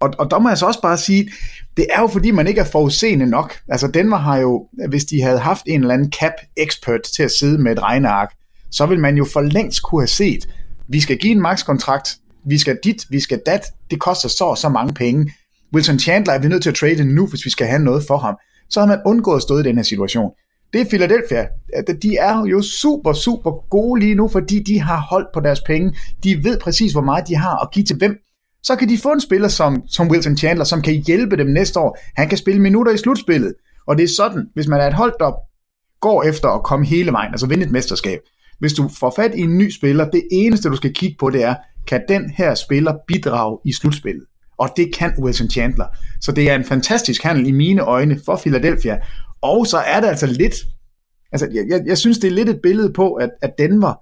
Og, og der må jeg så også bare sige, det er jo fordi, man ikke er forudseende nok. Altså Denver har jo, hvis de havde haft en eller anden cap-expert til at sidde med et regneark, så vil man jo for længst kunne have set, vi skal give en max-kontrakt, vi skal dit, vi skal dat, det koster så så mange penge. Wilson Chandler er vi nødt til at trade nu, hvis vi skal have noget for ham. Så har man undgået at stå i den her situation. Det er Philadelphia. De er jo super, super gode lige nu, fordi de har holdt på deres penge. De ved præcis, hvor meget de har at give til hvem så kan de få en spiller som, som Wilson Chandler, som kan hjælpe dem næste år. Han kan spille minutter i slutspillet. Og det er sådan, hvis man er et hold, der går efter at komme hele vejen, altså vinde et mesterskab. Hvis du får fat i en ny spiller, det eneste du skal kigge på, det er, kan den her spiller bidrage i slutspillet? Og det kan Wilson Chandler. Så det er en fantastisk handel i mine øjne for Philadelphia. Og så er det altså lidt, altså jeg, jeg, jeg synes, det er lidt et billede på, at, at Denver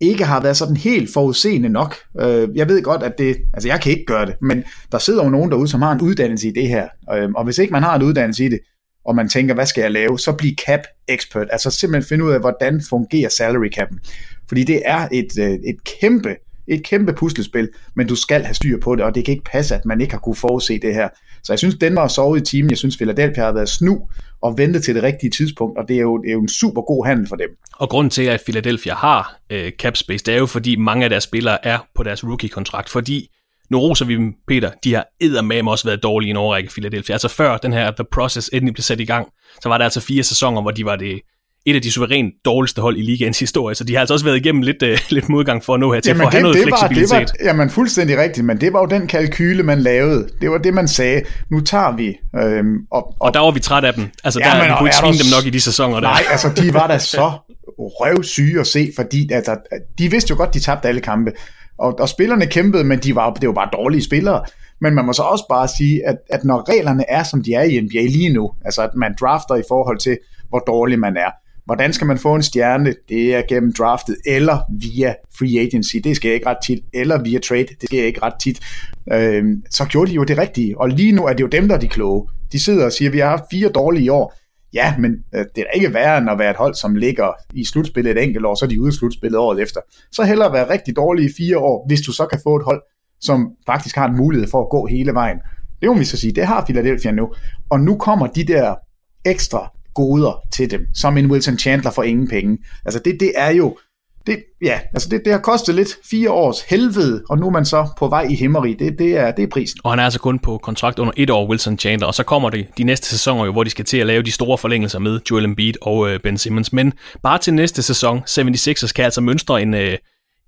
ikke har været sådan helt forudseende nok. Øh, jeg ved godt, at det, altså jeg kan ikke gøre det, men der sidder jo nogen derude, som har en uddannelse i det her. Øhm, og hvis ikke man har en uddannelse i det, og man tænker, hvad skal jeg lave, så bliv cap expert. Altså simpelthen finde ud af, hvordan fungerer salary cap'en. Fordi det er et, øh, et kæmpe et kæmpe puslespil, men du skal have styr på det, og det kan ikke passe, at man ikke har kunne forudse det her. Så jeg synes, den var sovet i timen. Jeg synes, Philadelphia har været snu og vente til det rigtige tidspunkt, og det er jo, det er jo en super god handel for dem. Og grunden til, at Philadelphia har øh, cap space, det er jo, fordi mange af deres spillere er på deres rookie-kontrakt, fordi nu roser vi dem, Peter, de har eddermame også været dårlige i en overrække Philadelphia. Altså før den her The Process endelig blev sat i gang, så var der altså fire sæsoner, hvor de var det et af de suverænt dårligste hold i ligaens historie, så de har altså også været igennem lidt, uh, lidt modgang for at nå her til, jamen, for at have noget det fleksibilitet. Var, det var, jamen fuldstændig rigtigt, men det var jo den kalkyle, man lavede. Det var det, man sagde, nu tager vi. Øhm, og, og, og der var vi træt af dem. Altså, ja, der, vi kunne ikke svine dem nok i de sæsoner der. Nej, altså, de var da så røvsyge at se, fordi altså, de vidste jo godt, de tabte alle kampe. Og, og spillerne kæmpede, men de var, det var bare dårlige spillere. Men man må så også bare sige, at, at når reglerne er, som de er i NBA lige nu, altså at man drafter i forhold til, hvor dårlig man er, Hvordan skal man få en stjerne? Det er gennem draftet, eller via free agency. Det sker ikke ret tit. Eller via trade. Det sker ikke ret tit. Øh, så gjorde de jo det rigtige. Og lige nu er det jo dem, der er de kloge. De sidder og siger, at vi har haft fire dårlige år. Ja, men øh, det er da ikke værre end at være et hold, som ligger i slutspillet et enkelt år, så er de ude i slutspillet året efter. Så hellere være rigtig dårlige i fire år, hvis du så kan få et hold, som faktisk har en mulighed for at gå hele vejen. Det må vi så sige, det har Philadelphia nu. Og nu kommer de der ekstra goder til dem, som en Wilson Chandler for ingen penge. Altså det, det er jo, det, ja, altså det, det har kostet lidt fire års helvede, og nu er man så på vej i himmeri. Det, det, er, det er prisen. Og han er altså kun på kontrakt under et år, Wilson Chandler, og så kommer det de næste sæsoner jo, hvor de skal til at lave de store forlængelser med Joel Embiid og øh, Ben Simmons. Men bare til næste sæson, 76ers kan altså mønstre en, øh,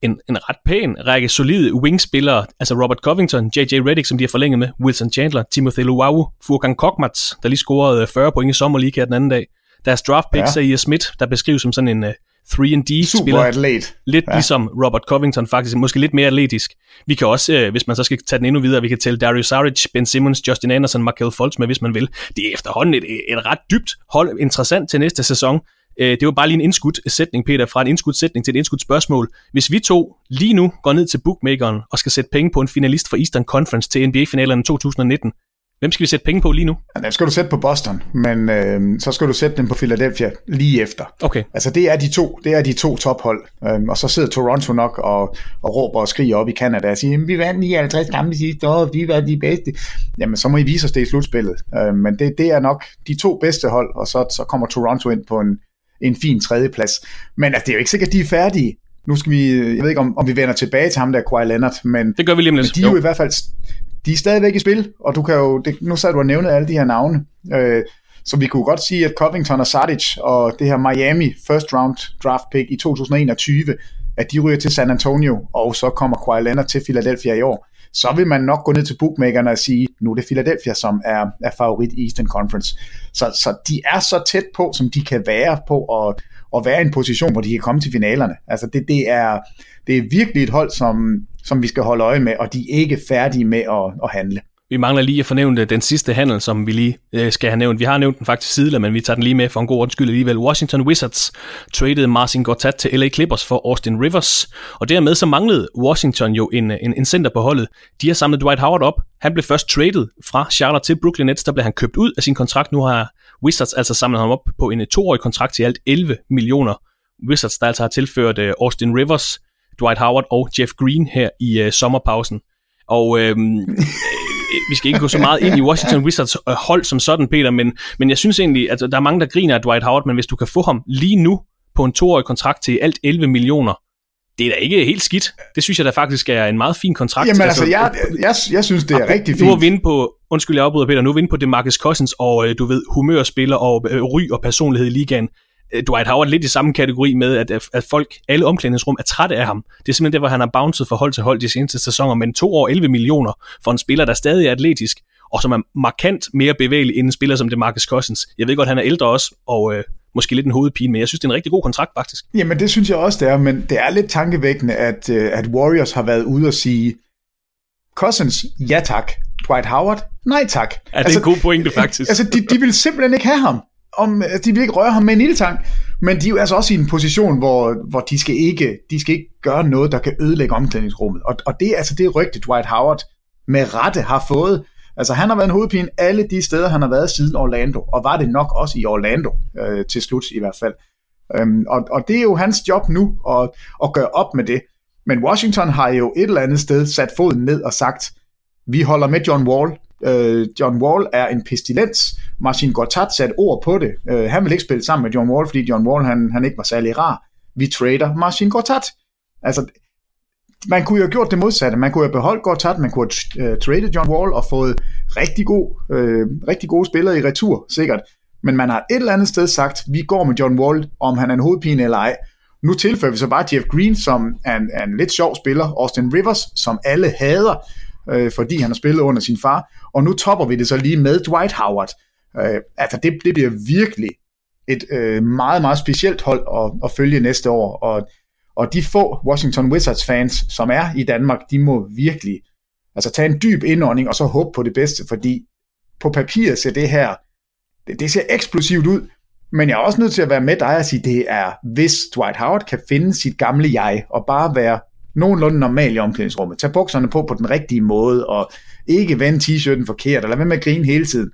en, en ret pæn række solide wingspillere, altså Robert Covington, J.J. Redick, som de har forlænget med, Wilson Chandler, Timothy Luau, Furkan Kokmats, der lige scorede 40 øh, point i sommerliga den anden dag. Deres draft pick, ja. Zaire Smith, der beskrives som sådan en uh, 3D-spiller. atlet. Lidt ja. ligesom Robert Covington faktisk, måske lidt mere atletisk. Vi kan også, uh, hvis man så skal tage den endnu videre, vi kan tælle Darius Saric, Ben Simmons, Justin Anderson, Markel Fultz med, hvis man vil. Det er efterhånden et, et ret dybt hold, interessant til næste sæson. Øh, det var bare lige en indskudt sætning, Peter, fra en indskudt sætning til et indskudt spørgsmål. Hvis vi to lige nu går ned til bookmakeren og skal sætte penge på en finalist fra Eastern Conference til NBA-finalerne 2019, Hvem skal vi sætte penge på lige nu? Ja, dem skal du sætte på Boston, men øh, så skal du sætte dem på Philadelphia lige efter. Okay. Altså det er de to, det er de to tophold, øh, og så sidder Toronto nok og, og råber og skriger op i Canada og siger, vi vandt 59 kampe sidste år, vi var de bedste. Jamen så må I vise os det i slutspillet. Øh, men det, det er nok de to bedste hold, og så, så kommer Toronto ind på en, en fin tredjeplads. Men altså, det er jo ikke sikkert, at de er færdige. Nu skal vi, jeg ved ikke, om, om vi vender tilbage til ham der, Kawhi Leonard, men, det gør vi lige men de er jo, jo i hvert fald, de er stadigvæk i spil, og du kan jo, det, nu sad du og nævnet alle de her navne, øh, så vi kunne godt sige, at Covington og Sadic og det her Miami first round draft pick i 2021, at de ryger til San Antonio, og så kommer Kawhi Leonard til Philadelphia i år så vil man nok gå ned til bookmakerne og sige, nu er det Philadelphia, som er, er favorit i Eastern Conference. Så, så de er så tæt på, som de kan være på at, at være i en position, hvor de kan komme til finalerne. Altså det, det, er, det er virkelig et hold, som, som vi skal holde øje med, og de er ikke færdige med at, at handle. Vi mangler lige at fornævne øh, den sidste handel, som vi lige øh, skal have nævnt. Vi har nævnt den faktisk tidligere, men vi tager den lige med for en god undskyld alligevel. Washington Wizards traded Marcin Gortat til LA Clippers for Austin Rivers, og dermed så manglede Washington jo en, øh, en, en center på holdet. De har samlet Dwight Howard op. Han blev først traded fra Charlotte til Brooklyn Nets, der blev han købt ud af sin kontrakt. Nu har Wizards altså samlet ham op på en øh, toårig kontrakt til alt 11 millioner. Wizards, der altså har tilført øh, Austin Rivers, Dwight Howard og Jeff Green her i øh, sommerpausen. Og øhm, vi skal ikke gå så meget ind i Washington Wizards øh, hold som sådan, Peter, men, men jeg synes egentlig, at der er mange, der griner af Dwight Howard, men hvis du kan få ham lige nu på en toårig kontrakt til alt 11 millioner, det er da ikke helt skidt. Det synes jeg da faktisk er en meget fin kontrakt. Jamen altså, altså jeg, jeg, jeg synes, det er okay, rigtig fint. Nu er vi inde på, undskyld jeg afbryder Peter, nu er vi inde på DeMarcus Cousins og du ved, humørspiller og øh, ry og personlighed i ligaen. Øh, Dwight Howard lidt i samme kategori med, at, at folk, alle omklædningsrum er trætte af ham. Det er simpelthen det, hvor han har bounced for hold til hold de seneste sæsoner, men to år 11 millioner for en spiller, der stadig er atletisk, og som er markant mere bevægelig end en spiller som Demarcus Cousins. Jeg ved godt, han er ældre også, og øh, måske lidt en hovedpine, men jeg synes, det er en rigtig god kontrakt faktisk. Jamen det synes jeg også, det er, men det er lidt tankevækkende, at, øh, at Warriors har været ude og sige, Cousins, ja tak. Dwight Howard, nej tak. Ja, det er altså, en god pointe faktisk. Altså, de, de vil simpelthen ikke have ham om øh, de vil ikke røre ham med en ildtang, men de er jo altså også i en position, hvor, hvor de, skal ikke, de skal ikke gøre noget, der kan ødelægge omklædningsrummet. Og, og det er altså det rygte, Dwight Howard med rette har fået. Altså han har været en hovedpine alle de steder, han har været siden Orlando, og var det nok også i Orlando øh, til slut i hvert fald. Øhm, og, og det er jo hans job nu at, at gøre op med det. Men Washington har jo et eller andet sted sat foden ned og sagt, vi holder med John Wall. Øh, John Wall er en pestilens. Martin Gortat satte ord på det. Øh, han vil ikke spille sammen med John Wall, fordi John Wall han, han ikke var særlig rar. Vi trader Martin Gortat. Altså, man kunne jo have gjort det modsatte. Man kunne have beholdt Gortat, man kunne have uh, øh, traded John Wall og fået rigtig, god, øh, rigtig gode spillere i retur, sikkert. Men man har et eller andet sted sagt, vi går med John Wall, om han er en hovedpine eller ej. Nu tilføjer vi så bare Jeff Green, som er en, er en lidt sjov spiller. Austin Rivers, som alle hader, øh, fordi han har spillet under sin far. Og nu topper vi det så lige med Dwight Howard. Øh, altså det, det bliver virkelig et øh, meget, meget specielt hold at, at følge næste år. Og, og de få Washington Wizards fans, som er i Danmark, de må virkelig altså tage en dyb indånding og så håbe på det bedste, fordi på papiret ser det her, det, det ser eksplosivt ud, men jeg er også nødt til at være med dig og sige, det er, hvis Dwight Howard kan finde sit gamle jeg, og bare være nogenlunde normal i omklædningsrummet, tage bukserne på på den rigtige måde, og ikke vende t-shirten forkert, eller være med at grine hele tiden,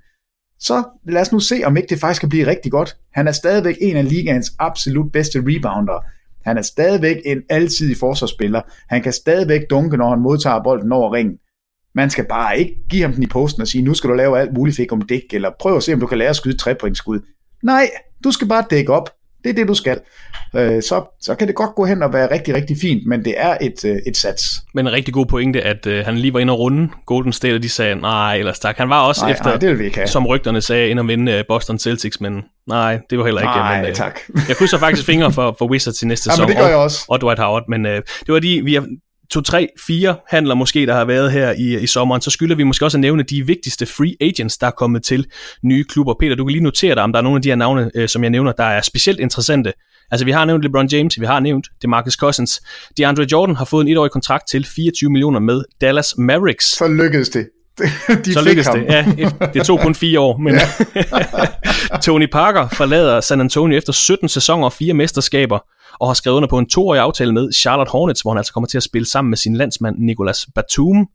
så lad os nu se, om ikke det faktisk kan blive rigtig godt. Han er stadigvæk en af ligaens absolut bedste rebounder. Han er stadigvæk en altidig forsvarsspiller. Han kan stadigvæk dunke, når han modtager bolden over ringen. Man skal bare ikke give ham den i posten og sige, nu skal du lave alt muligt fik om dæk, eller prøv at se, om du kan lære at skyde trepointskud. Nej, du skal bare dække op. Det er det, du skal. Øh, så, så kan det godt gå hen og være rigtig, rigtig fint, men det er et, øh, et sats. Men en rigtig god pointe, at øh, han lige var inde og runde Golden State, og de sagde, nej, eller stak. Han var også nej, efter, nej, det vil vi ikke have. som rygterne sagde, ind og vinde øh, Boston Celtics, men nej, det var heller ikke. Nej, men, øh, tak. jeg krydser faktisk fingre for, for Wizards til næste ja, sæson. det gør jeg også. Og, og Dwight Howard, men øh, det var de, vi har to, tre, fire handler måske, der har været her i, i sommeren, så skylder vi måske også at nævne de vigtigste free agents, der er kommet til nye klubber. Peter, du kan lige notere dig, om der er nogle af de her navne, øh, som jeg nævner, der er specielt interessante. Altså, vi har nævnt LeBron James, vi har nævnt DeMarcus Cousins. DeAndre Jordan har fået en etårig kontrakt til 24 millioner med Dallas Mavericks. Så lykkedes det. De så lykkedes det. Ja, det tog kun fire år. Men Tony Parker forlader San Antonio efter 17 sæsoner og fire mesterskaber, og har skrevet under på en toårig aftale med Charlotte Hornets, hvor han altså kommer til at spille sammen med sin landsmand Nicolas Batum.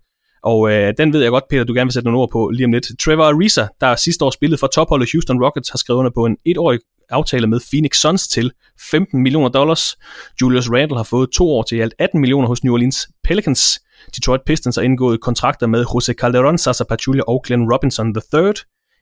Og øh, den ved jeg godt, Peter, du gerne vil sætte nogle ord på lige om lidt. Trevor Ariza, der sidste år spillede for topholdet Houston Rockets, har skrevet under på en etårig aftale med Phoenix Suns til 15 millioner dollars. Julius Randle har fået to år til i alt 18 millioner hos New Orleans Pelicans. Detroit Pistons har indgået kontrakter med Jose Calderon, Sasa Pachulia og Glenn Robinson III.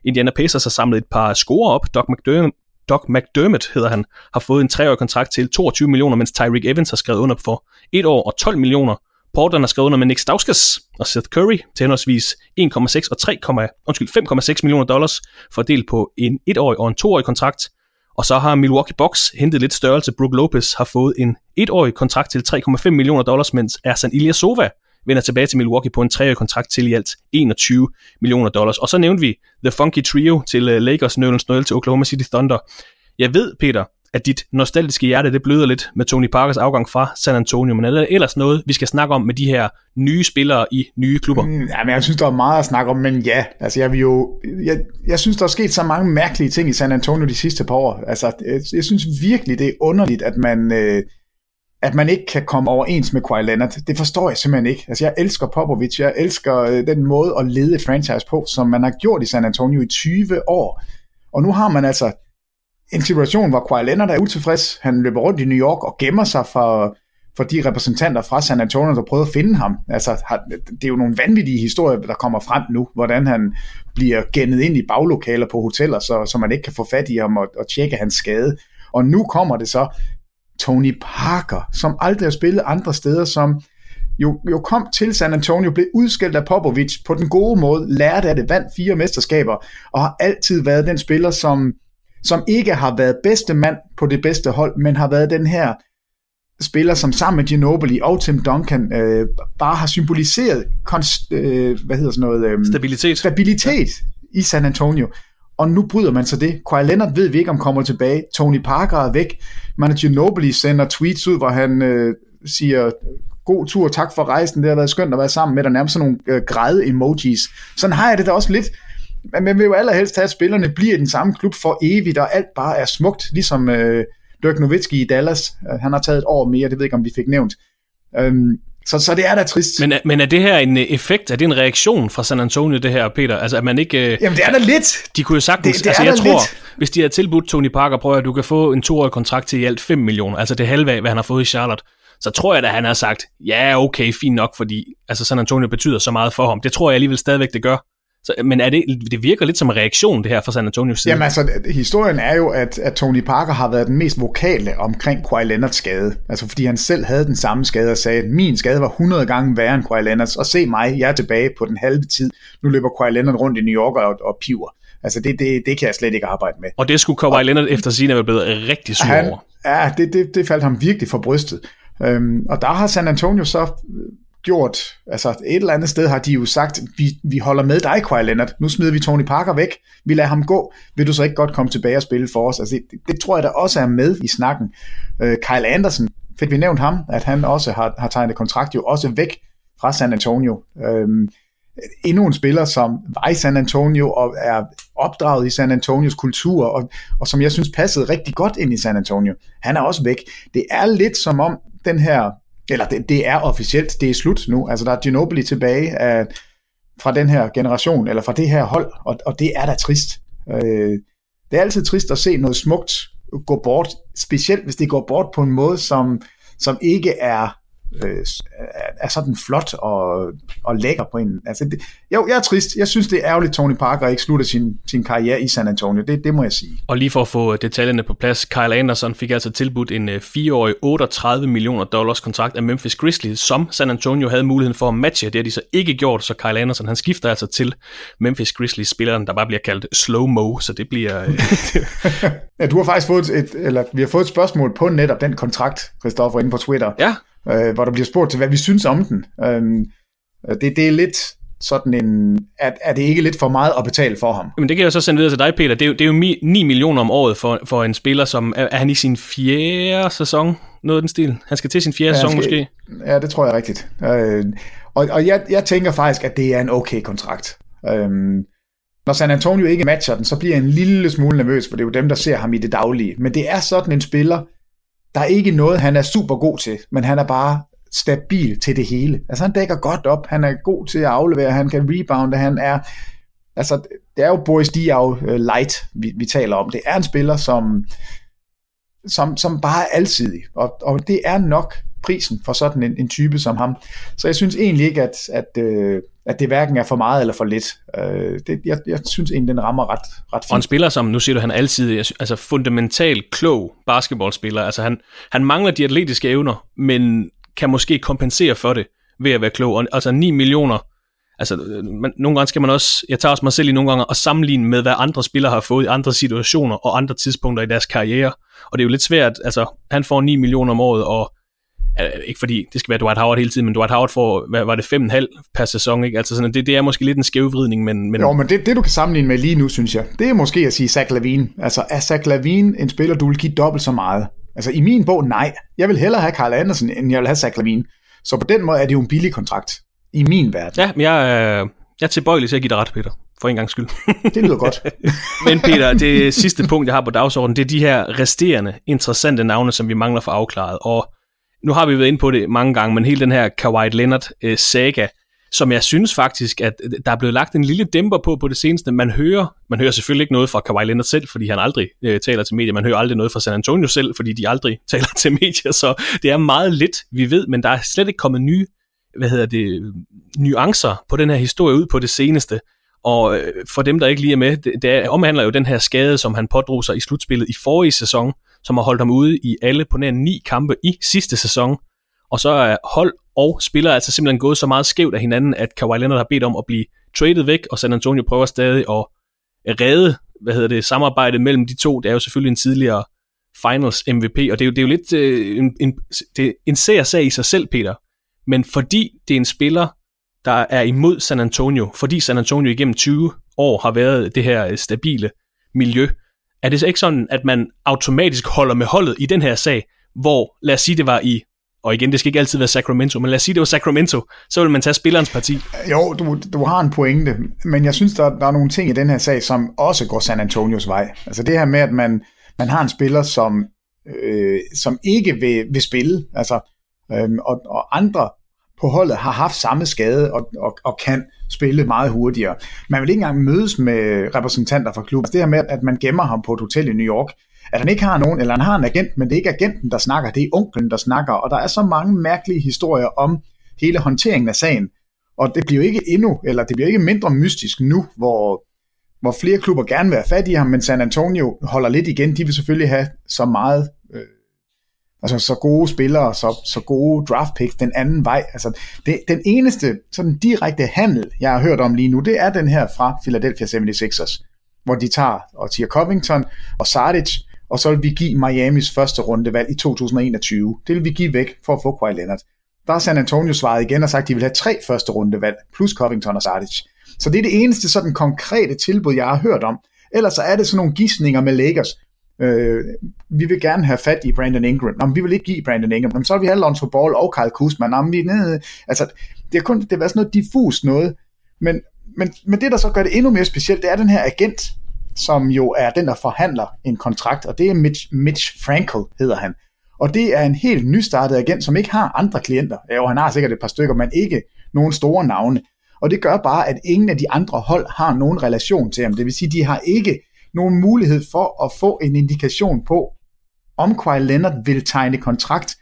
Indiana Pacers har samlet et par scorer op. Doc McDermott, Doc McDermott hedder han, har fået en treårig kontrakt til 22 millioner, mens Tyreek Evans har skrevet under for et år og 12 millioner. Portland har skrevet under med Nick Stauskas og Seth Curry til henholdsvis 1,6 og 3, undskyld, 5,6 millioner dollars fordelt på en etårig og en toårig kontrakt. Og så har Milwaukee Bucks hentet lidt størrelse. Brook Lopez har fået en etårig kontrakt til 3,5 millioner dollars, mens Ersan Ilyasova vender tilbage til Milwaukee på en treårig kontrakt til i alt 21 millioner dollars. Og så nævnte vi The Funky Trio til øh, Lakers, Nerlens Noel til Oklahoma City Thunder. Jeg ved, Peter, at dit nostalgiske hjerte det bløder lidt med Tony Parkers afgang fra San Antonio, men er der ellers noget, vi skal snakke om med de her nye spillere i nye klubber? Mm, ja, men jeg synes, der er meget at snakke om, men ja, altså jeg vil jo, jeg, jeg synes, der er sket så mange mærkelige ting i San Antonio de sidste par år. Altså, jeg, jeg synes virkelig, det er underligt, at man, øh, at man ikke kan komme overens med Kawhi Leonard. Det forstår jeg simpelthen ikke. Altså, jeg elsker Popovich, jeg elsker øh, den måde at lede et franchise på, som man har gjort i San Antonio i 20 år. Og nu har man altså en situation, hvor Kawhi Leonard er utilfreds. Han løber rundt i New York og gemmer sig for, for de repræsentanter fra San Antonio, der prøvede at finde ham. Altså, det er jo nogle vanvittige historier, der kommer frem nu, hvordan han bliver gennet ind i baglokaler på hoteller, så, så man ikke kan få fat i ham og, og tjekke hans skade. Og nu kommer det så Tony Parker, som aldrig har spillet andre steder, som jo, jo kom til San Antonio, blev udskilt af Popovic på den gode måde, lærte af det, vandt fire mesterskaber, og har altid været den spiller, som som ikke har været bedste mand på det bedste hold, men har været den her spiller, som sammen med Ginobili og Tim Duncan øh, bare har symboliseret konst, øh, hvad hedder sådan noget, øh, stabilitet, stabilitet ja. i San Antonio. Og nu bryder man så det. Kawhi Leonard ved vi ikke, om kommer tilbage. Tony Parker er væk. Man Ginobili sender tweets ud, hvor han øh, siger, god tur, tak for rejsen, det har været skønt at være sammen med dig, nærmest sådan nogle øh, græde emojis. Sådan har jeg det da også lidt men man vil jo allerhelst have, at spillerne bliver i den samme klub for evigt, og alt bare er smukt, ligesom øh, Dirk Nowitzki i Dallas. Øh, han har taget et år mere, det ved jeg ikke, om vi fik nævnt. Øhm, så, så det er da trist. Men, men er det her en effekt, er det en reaktion fra San Antonio, det her, Peter? Altså, at man ikke... Jamen, det er da lidt. De kunne jo sagtens... Det, det altså, jeg tror, lidt. hvis de havde tilbudt Tony Parker, prøv at du kan få en toårig kontrakt til i alt 5 millioner, altså det halve af, hvad han har fået i Charlotte, så tror jeg da, han har sagt, ja, okay, fint nok, fordi altså, San Antonio betyder så meget for ham. Det tror jeg alligevel stadigvæk, det gør. Så, men er det, det virker lidt som en reaktion, det her fra San Antonio side. Jamen altså, historien er jo, at, at Tony Parker har været den mest vokale omkring Kawhi Leonards skade. Altså fordi han selv havde den samme skade og sagde, at min skade var 100 gange værre end Kawhi Leonards, og se mig, jeg er tilbage på den halve tid. Nu løber Kawhi Leonard rundt i New York og, og piver. Altså det, det, det kan jeg slet ikke arbejde med. Og det skulle Kawhi Leonard efter sin være blevet rigtig sur han, over. Ja, det, det, det faldt ham virkelig for brystet. Øhm, og der har San Antonio så gjort, altså et eller andet sted har de jo sagt, vi, vi holder med dig, Kawhi Leonard, nu smider vi Tony Parker væk, vi lader ham gå, vil du så ikke godt komme tilbage og spille for os? Altså det, det tror jeg der også er med i snakken. Øh, Kyle Anderson, fik vi nævnt ham, at han også har, har tegnet kontrakt jo også væk fra San Antonio. Øhm, endnu en spiller, som var i San Antonio og er opdraget i San Antonios kultur, og, og som jeg synes passede rigtig godt ind i San Antonio. Han er også væk. Det er lidt som om den her eller det, det er officielt, det er slut nu. Altså der er Ginobili tilbage af, fra den her generation, eller fra det her hold, og, og det er da trist. Øh, det er altid trist at se noget smukt gå bort, specielt hvis det går bort på en måde, som, som ikke er øh, er sådan flot og, og lækker på en. Altså, det, jo, jeg er trist. Jeg synes, det er ærgerligt, Tony Parker ikke slutter sin, sin karriere i San Antonio. Det, det må jeg sige. Og lige for at få detaljerne på plads, Kyle Anderson fik altså tilbudt en 4-årig 38 millioner dollars kontrakt af Memphis Grizzlies, som San Antonio havde muligheden for at matche. Det har de så ikke gjort, så Kyle Anderson han skifter altså til Memphis Grizzlies, spilleren, der bare bliver kaldt slow-mo, så det bliver... ja, du har faktisk fået et, eller vi har fået et spørgsmål på netop den kontrakt, Christoffer, inde på Twitter. Ja, øh, hvor der bliver spurgt til, hvad vi synes om den. Øh, det, det er lidt sådan en, er, er det ikke lidt for meget at betale for ham? Men det kan jeg så sende videre til dig, Peter. Det er jo, det er jo 9 millioner om året for, for en spiller, som er, er han i sin fjerde sæson? Noget af den stil. Han skal til sin fjerde ja, sæson skal, måske. Ja, det tror jeg rigtigt. Øh, og og jeg, jeg tænker faktisk, at det er en okay kontrakt. Øh, når San Antonio ikke matcher den, så bliver jeg en lille smule nervøs, for det er jo dem, der ser ham i det daglige. Men det er sådan en spiller, der er ikke noget, han er super god til, men han er bare stabil til det hele. Altså han dækker godt op, han er god til at aflevere, han kan rebounde, han er, altså det er jo Boris Diaw øh, light, vi, vi taler om. Det er en spiller, som, som, som bare er alsidig, og, og det er nok prisen for sådan en, en type som ham. Så jeg synes egentlig ikke, at, at, øh, at det hverken er for meget eller for lidt. Øh, det, jeg, jeg synes egentlig, den rammer ret, ret fint. Og en spiller som, nu siger du, han altid altså fundamentalt klog basketballspiller. Altså han, han mangler de atletiske evner, men kan måske kompensere for det ved at være klog. Og, altså 9 millioner, altså man, nogle gange skal man også, jeg tager også mig selv i nogle gange, og sammenligne med, hvad andre spillere har fået i andre situationer og andre tidspunkter i deres karriere. Og det er jo lidt svært, altså han får 9 millioner om året, og ikke fordi det skal være Dwight Howard hele tiden, men Dwight Howard får, hvad var det, 5,5 per sæson, ikke? Altså sådan, det, det er måske lidt en skævvridning, men... men... Jo, men det, det du kan sammenligne med lige nu, synes jeg, det er måske at sige Zach Lavine. Altså, er Zach Lavine en spiller, du vil give dobbelt så meget? Altså, i min bog, nej. Jeg vil hellere have Carl Andersen, end jeg vil have Zach Lavine. Så på den måde er det jo en billig kontrakt. I min verden. Ja, men jeg, er, jeg er tilbøjelig til at give dig ret, Peter. For en gang skyld. det lyder godt. men Peter, det sidste punkt, jeg har på dagsordenen, det er de her resterende interessante navne, som vi mangler for afklaret. Og nu har vi været inde på det mange gange, men hele den her Kawhi Leonard øh, saga, som jeg synes faktisk, at øh, der er blevet lagt en lille dæmper på på det seneste. Man hører, man hører selvfølgelig ikke noget fra Kawhi Leonard selv, fordi han aldrig øh, taler til medier. Man hører aldrig noget fra San Antonio selv, fordi de aldrig taler til medier. Så det er meget lidt, vi ved, men der er slet ikke kommet nye, hvad hedder det, øh, nuancer på den her historie ud på det seneste. Og øh, for dem, der ikke lige er med, det, det omhandler jo den her skade, som han pådrog sig i slutspillet i forrige sæson, som har holdt ham ude i alle på nær ni kampe i sidste sæson. Og så er hold og spillere altså simpelthen gået så meget skævt af hinanden, at Kawhi Leonard har bedt om at blive traded væk, og San Antonio prøver stadig at redde hvad hedder det, samarbejdet mellem de to. Det er jo selvfølgelig en tidligere finals MVP, og det er jo, det er jo lidt øh, en, en, det er en sag i sig selv, Peter. Men fordi det er en spiller, der er imod San Antonio, fordi San Antonio igennem 20 år har været det her øh, stabile miljø, er det så ikke sådan, at man automatisk holder med holdet i den her sag, hvor, lad os sige, det var i og igen, det skal ikke altid være Sacramento, men lad os sige, det var Sacramento, så vil man tage spillerens parti. Jo, du, du har en pointe, men jeg synes, der, der er nogle ting i den her sag, som også går San Antonios vej. Altså det her med, at man, man har en spiller, som, øh, som ikke vil, vil spille, altså, øh, og, og andre på holdet har haft samme skade og, og, og kan spille meget hurtigere. Man vil ikke engang mødes med repræsentanter fra klubben. Det her med, at man gemmer ham på et hotel i New York, at han ikke har nogen, eller han har en agent, men det er ikke agenten, der snakker, det er onklen, der snakker, og der er så mange mærkelige historier om hele håndteringen af sagen, og det bliver ikke endnu, eller det bliver ikke mindre mystisk nu, hvor, hvor flere klubber gerne vil have fat i ham, men San Antonio holder lidt igen, de vil selvfølgelig have så meget, øh, altså så gode spillere, så, så gode draft picks den anden vej. Altså det, den eneste sådan direkte handel, jeg har hørt om lige nu, det er den her fra Philadelphia 76ers, hvor de tager og Tia Covington og Sardic, og så vil vi give Miamis første rundevalg i 2021. Det vil vi give væk for at få Kawhi Leonard. Der har San Antonio svaret igen og sagt, at de vil have tre første rundevalg, plus Covington og Sardic. Så det er det eneste sådan konkrete tilbud, jeg har hørt om. Ellers så er det sådan nogle gissninger med Lakers. Øh, vi vil gerne have fat i Brandon Ingram. Nå, men vi vil ikke give Brandon Ingram. Nå, så har vi have Lonzo Ball og Kyle Kuzma. Nå, men vi, nede. altså, det er kun det er sådan noget diffus noget. Men, men, men det, der så gør det endnu mere specielt, det er den her agent, som jo er den, der forhandler en kontrakt, og det er Mitch, Mitch Frankel, hedder han. Og det er en helt nystartet agent, som ikke har andre klienter. Jo, han har sikkert et par stykker, men ikke nogen store navne. Og det gør bare, at ingen af de andre hold har nogen relation til ham. Det vil sige, de har ikke nogen mulighed for at få en indikation på, om Kawhi Leonard vil tegne kontrakt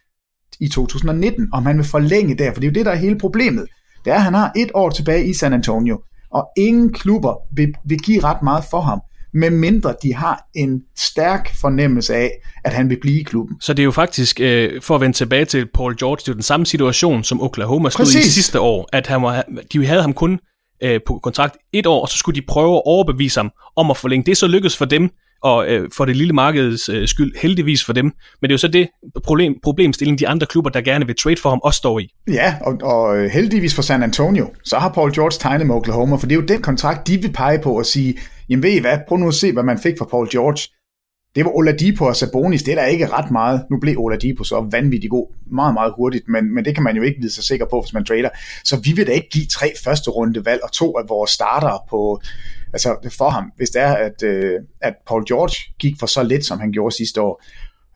i 2019, om han vil forlænge der, for det er jo det, der er hele problemet. Det er, at han har et år tilbage i San Antonio, og ingen klubber vil, vil give ret meget for ham medmindre de har en stærk fornemmelse af, at han vil blive i klubben. Så det er jo faktisk, øh, for at vende tilbage til Paul George, det er jo den samme situation, som Oklahoma stod Præcis. i sidste år, at han var, de havde ham kun øh, på kontrakt et år, og så skulle de prøve at overbevise ham om at forlænge. Det er så lykkedes for dem, og øh, for det lille markedets øh, skyld, heldigvis for dem. Men det er jo så det problem, problemstilling, de andre klubber, der gerne vil trade for ham, også står i. Ja, og, og øh, heldigvis for San Antonio, så har Paul George tegnet med Oklahoma, for det er jo den kontrakt, de vil pege på og sige, jamen ved I hvad, prøv nu at se, hvad man fik fra Paul George. Det var Oladipo og Sabonis, det er der ikke ret meget. Nu blev Oladipo så vanvittigt god, meget, meget hurtigt, men, men det kan man jo ikke vide sig sikker på, hvis man trader. Så vi vil da ikke give tre første runde valg og to af vores starter på, altså for ham, hvis det er, at, øh, at Paul George gik for så lidt, som han gjorde sidste år.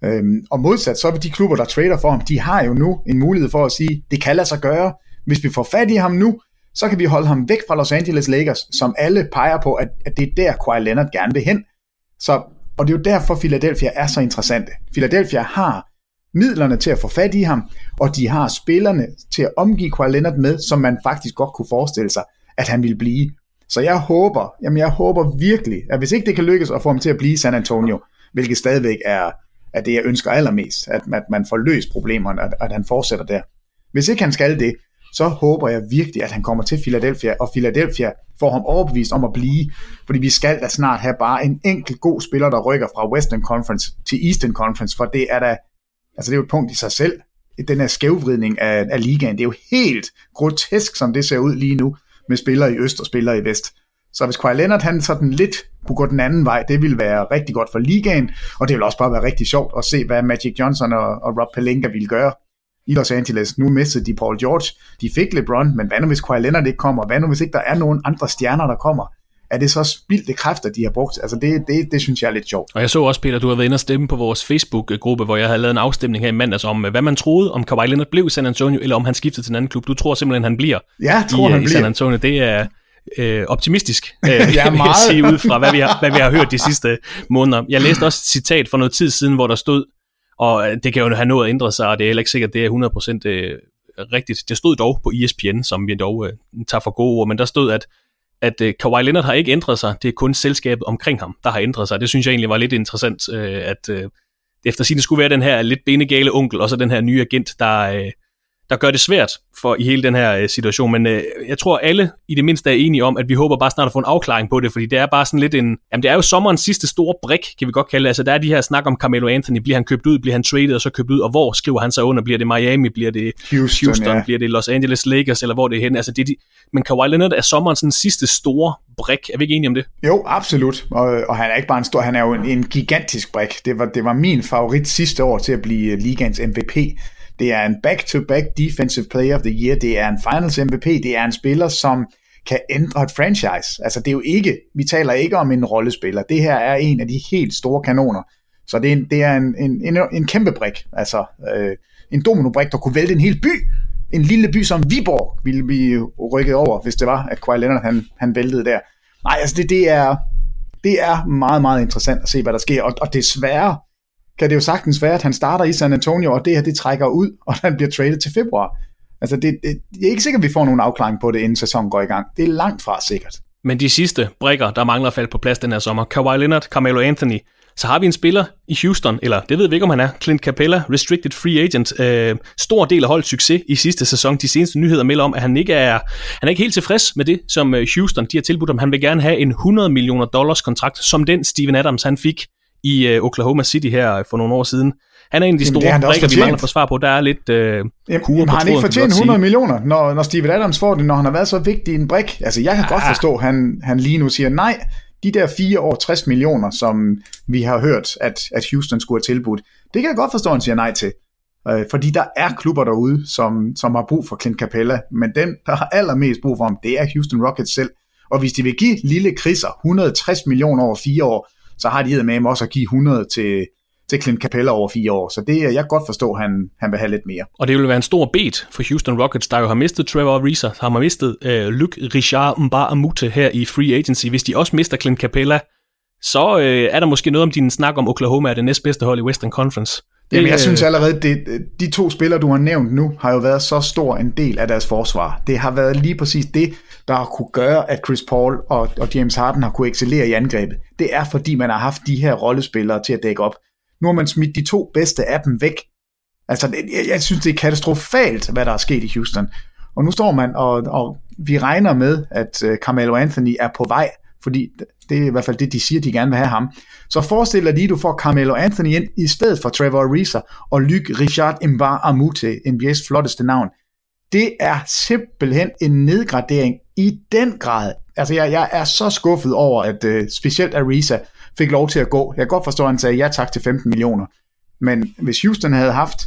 Øhm, og modsat, så vil de klubber, der trader for ham, de har jo nu en mulighed for at sige, det kan lade sig gøre. Hvis vi får fat i ham nu, så kan vi holde ham væk fra Los Angeles Lakers, som alle peger på, at, at det er der Kawhi Leonard gerne vil hen. Så, og det er jo derfor Philadelphia er så interessante. Philadelphia har midlerne til at få fat i ham, og de har spillerne til at omgive Kawhi Leonard med, som man faktisk godt kunne forestille sig, at han ville blive. Så jeg håber, jamen jeg håber virkelig, at hvis ikke det kan lykkes at få ham til at blive San Antonio, hvilket stadigvæk er, er det, jeg ønsker allermest, at, at man får løst problemerne, at, at han fortsætter der. Hvis ikke han skal det, så håber jeg virkelig, at han kommer til Philadelphia, og Philadelphia får ham overbevist om at blive, fordi vi skal da snart have bare en enkelt god spiller, der rykker fra Western Conference til Eastern Conference, for det er da, altså det er jo et punkt i sig selv, den her skævvridning af, af ligaen, det er jo helt grotesk, som det ser ud lige nu, med spillere i øst og spillere i vest. Så hvis Kawhi Leonard han sådan lidt kunne gå den anden vej, det ville være rigtig godt for ligaen, og det vil også bare være rigtig sjovt at se, hvad Magic Johnson og, og Rob Pelinka ville gøre i Los Angeles. Nu mistede de Paul George, de fik LeBron, men hvad nu hvis Kawhi Leonard ikke kommer? Hvad nu hvis ikke der er nogen andre stjerner, der kommer? Er det så spildte kræfter, de har brugt? Altså det, det, det synes jeg er lidt sjovt. Og jeg så også, Peter, du har været inde og stemme på vores Facebook-gruppe, hvor jeg havde lavet en afstemning her i mandags om, hvad man troede, om Kawhi Leonard blev i San Antonio, eller om han skiftede til en anden klub. Du tror simpelthen, han bliver ja, tror, i, han i bliver. San Antonio. Det er øh, optimistisk, øh, ja, meget. vil jeg sige, ud fra hvad vi, har, hvad vi har hørt de sidste måneder. Jeg læste også et citat for noget tid siden, hvor der stod, og øh, det kan jo have noget at ændre sig, og det er heller ikke sikkert, det er 100% øh, rigtigt. Det stod dog på ESPN, som vi dog øh, tager for gode ord, men der stod, at at øh, Kawhi Leonard har ikke ændret sig, det er kun selskabet omkring ham, der har ændret sig. Det synes jeg egentlig var lidt interessant, øh, at øh, efter sin skulle være den her lidt benegale onkel, og så den her nye agent, der, øh, der gør det svært for i hele den her øh, situation. Men øh, jeg tror alle i det mindste er enige om, at vi håber bare snart at få en afklaring på det, fordi det er bare sådan lidt en... Jamen det er jo sommerens sidste store brik, kan vi godt kalde det. Altså der er de her snak om Carmelo Anthony. Bliver han købt ud? Bliver han traded og så købt ud? Og hvor skriver han sig under? Bliver det Miami? Bliver det Houston? Houston ja. Bliver det Los Angeles Lakers? Eller hvor det er hen? Altså det er de... Men Kawhi Leonard er sommerens sådan, sidste store brik. Er vi ikke enige om det? Jo, absolut. Og, og han er ikke bare en stor, han er jo en, en gigantisk brik. Det var, det var min favorit sidste år til at blive ligaens MVP det er en back-to-back defensive player of the year. Det er en finals MVP. Det er en spiller, som kan ændre et franchise. Altså det er jo ikke, vi taler ikke om en rollespiller. Det her er en af de helt store kanoner. Så det er en, det er en, en, en, en kæmpe brik. Altså øh, en dominobrik, der kunne vælte en hel by. En lille by som Viborg ville blive rykket over, hvis det var, at Kawhi Leonard han, han væltede der. Nej, altså det, det, er, det er meget, meget interessant at se, hvad der sker. Og, og desværre kan det jo sagtens være, at han starter i San Antonio, og det her det trækker ud, og han bliver traded til februar. Altså, det, det, det er ikke sikkert, at vi får nogen afklaring på det, inden sæsonen går i gang. Det er langt fra sikkert. Men de sidste brækker, der mangler at falde på plads den her sommer, Kawhi Leonard, Carmelo Anthony, så har vi en spiller i Houston, eller det ved vi ikke, om han er, Clint Capella, restricted free agent. Øh, stor del af holdets succes i sidste sæson. De seneste nyheder melder om, at han ikke er, han er ikke helt tilfreds med det, som øh, Houston de har tilbudt ham. Han vil gerne have en 100 millioner dollars kontrakt, som den Steven Adams han fik i øh, Oklahoma City her for nogle år siden. Han er en af de store Jamen, brækker, vi mangler for svar på. Der er lidt øh, jamen, jamen, har han ikke fortjent 100 millioner, når, når Steven Adams får det, når han har været så vigtig en brik? Altså, jeg kan ah. godt forstå, at han, han lige nu siger nej. De der 4 år 60 millioner, som vi har hørt, at, at Houston skulle have tilbudt, det kan jeg godt forstå, at han siger nej til. Øh, fordi der er klubber derude, som, som har brug for Clint Capella, men den, der har allermest brug for ham, det er Houston Rockets selv. Og hvis de vil give lille kriser 160 millioner over fire år, så har de med også at give 100 til, til Clint Capella over fire år. Så det jeg kan godt forstå, at han, han vil have lidt mere. Og det vil være en stor bet for Houston Rockets, der jo har mistet Trevor Ariza, har man mistet uh, Luc Richard Mbah her i free agency. Hvis de også mister Clint Capella, så uh, er der måske noget om din snak om Oklahoma er det næstbedste hold i Western Conference. Det, Jamen, jeg synes allerede, det, de to spillere, du har nævnt nu, har jo været så stor en del af deres forsvar. Det har været lige præcis det, der har kunne gøre, at Chris Paul og, og James Harden har kunne excellere i angrebet. Det er, fordi man har haft de her rollespillere til at dække op. Nu har man smidt de to bedste af dem væk. Altså, jeg, jeg synes, det er katastrofalt, hvad der er sket i Houston. Og nu står man, og, og vi regner med, at uh, Carmelo Anthony er på vej, fordi det er i hvert fald det, de siger, de gerne vil have ham. Så forestil dig lige, du får Carmelo Anthony ind, i stedet for Trevor Ariza og Luke Richard Mbar Amute, NBA's flotteste navn. Det er simpelthen en nedgradering i den grad. Altså, jeg, jeg er så skuffet over, at øh, specielt Ariza fik lov til at gå. Jeg kan godt forstå, at han sagde ja tak til 15 millioner. Men hvis Houston havde haft,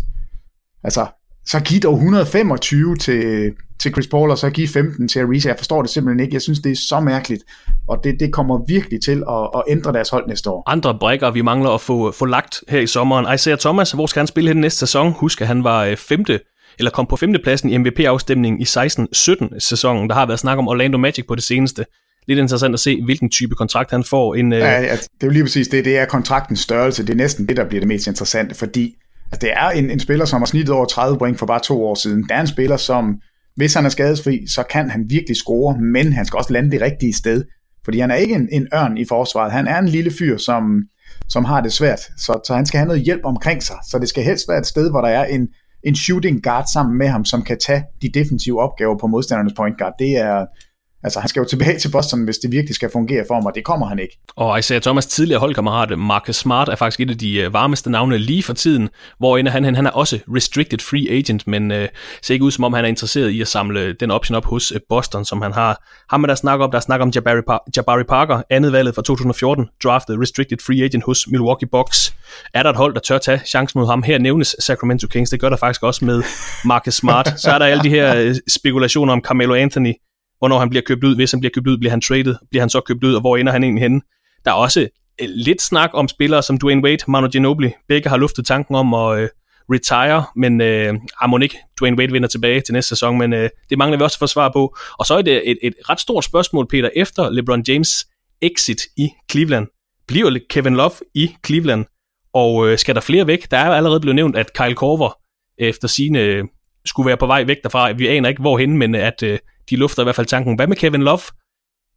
altså, så giv dog 125 til, til Chris Paul, og så give 15 til Ariza. Jeg forstår det simpelthen ikke. Jeg synes, det er så mærkeligt, og det, det kommer virkelig til at, at ændre deres hold næste år. Andre brækker, vi mangler at få, få lagt her i sommeren. Isaiah Thomas, hvor skal han spille hen næste sæson? Husk, at han var øh, femte eller kom på femtepladsen i MVP-afstemningen i 16-17 sæsonen. Der har været snak om Orlando Magic på det seneste. Lidt interessant at se, hvilken type kontrakt han får. En, øh... ja, ja, det er jo lige præcis det. Det er kontraktens størrelse. Det er næsten det, der bliver det mest interessante, fordi altså, det er en, en spiller, som har snittet over 30 point for bare to år siden. Det er en spiller, som hvis han er skadesfri, så kan han virkelig score, men han skal også lande det rigtige sted. Fordi han er ikke en, en ørn i forsvaret. Han er en lille fyr, som, som har det svært. Så, så han skal have noget hjælp omkring sig. Så det skal helst være et sted, hvor der er en, en shooting guard sammen med ham, som kan tage de defensive opgaver på modstandernes point guard. Det er, Altså, han skal jo tilbage til Boston, hvis det virkelig skal fungere for ham, og det kommer han ikke. Og Isaiah Thomas tidligere holdkammerat, Marcus Smart, er faktisk et af de øh, varmeste navne lige for tiden, hvor han, han, han er også restricted free agent, men øh, ser ikke ud som om, han er interesseret i at samle øh, den option op hos øh, Boston, som han har. Ham er der snak om, der snak om Jabari, Par- Jabari Parker, andet valget fra 2014, draftet restricted free agent hos Milwaukee Bucks. Er der et hold, der tør tage chancen mod ham? Her nævnes Sacramento Kings, det gør der faktisk også med Marcus Smart. Så er der alle de her øh, spekulationer om Carmelo Anthony, hvornår han bliver købt ud, hvis han bliver købt ud, bliver han traded, bliver han så købt ud, og hvor ender han egentlig henne? Der er også øh, lidt snak om spillere som Dwayne Wade, Manu Ginobili, begge har luftet tanken om at øh, retire, men øh, ah, må ikke Dwayne Wade vinder tilbage til næste sæson, men øh, det mangler vi også for svar på. Og så er det et, et ret stort spørgsmål, Peter, efter LeBron James exit i Cleveland. Bliver Kevin Love i Cleveland, og øh, skal der flere væk? Der er allerede blevet nævnt, at Kyle Korver øh, efter sine øh, skulle være på vej væk derfra. Vi aner ikke hvorhen, men at øh, de lufter i hvert fald tanken, hvad med Kevin Love?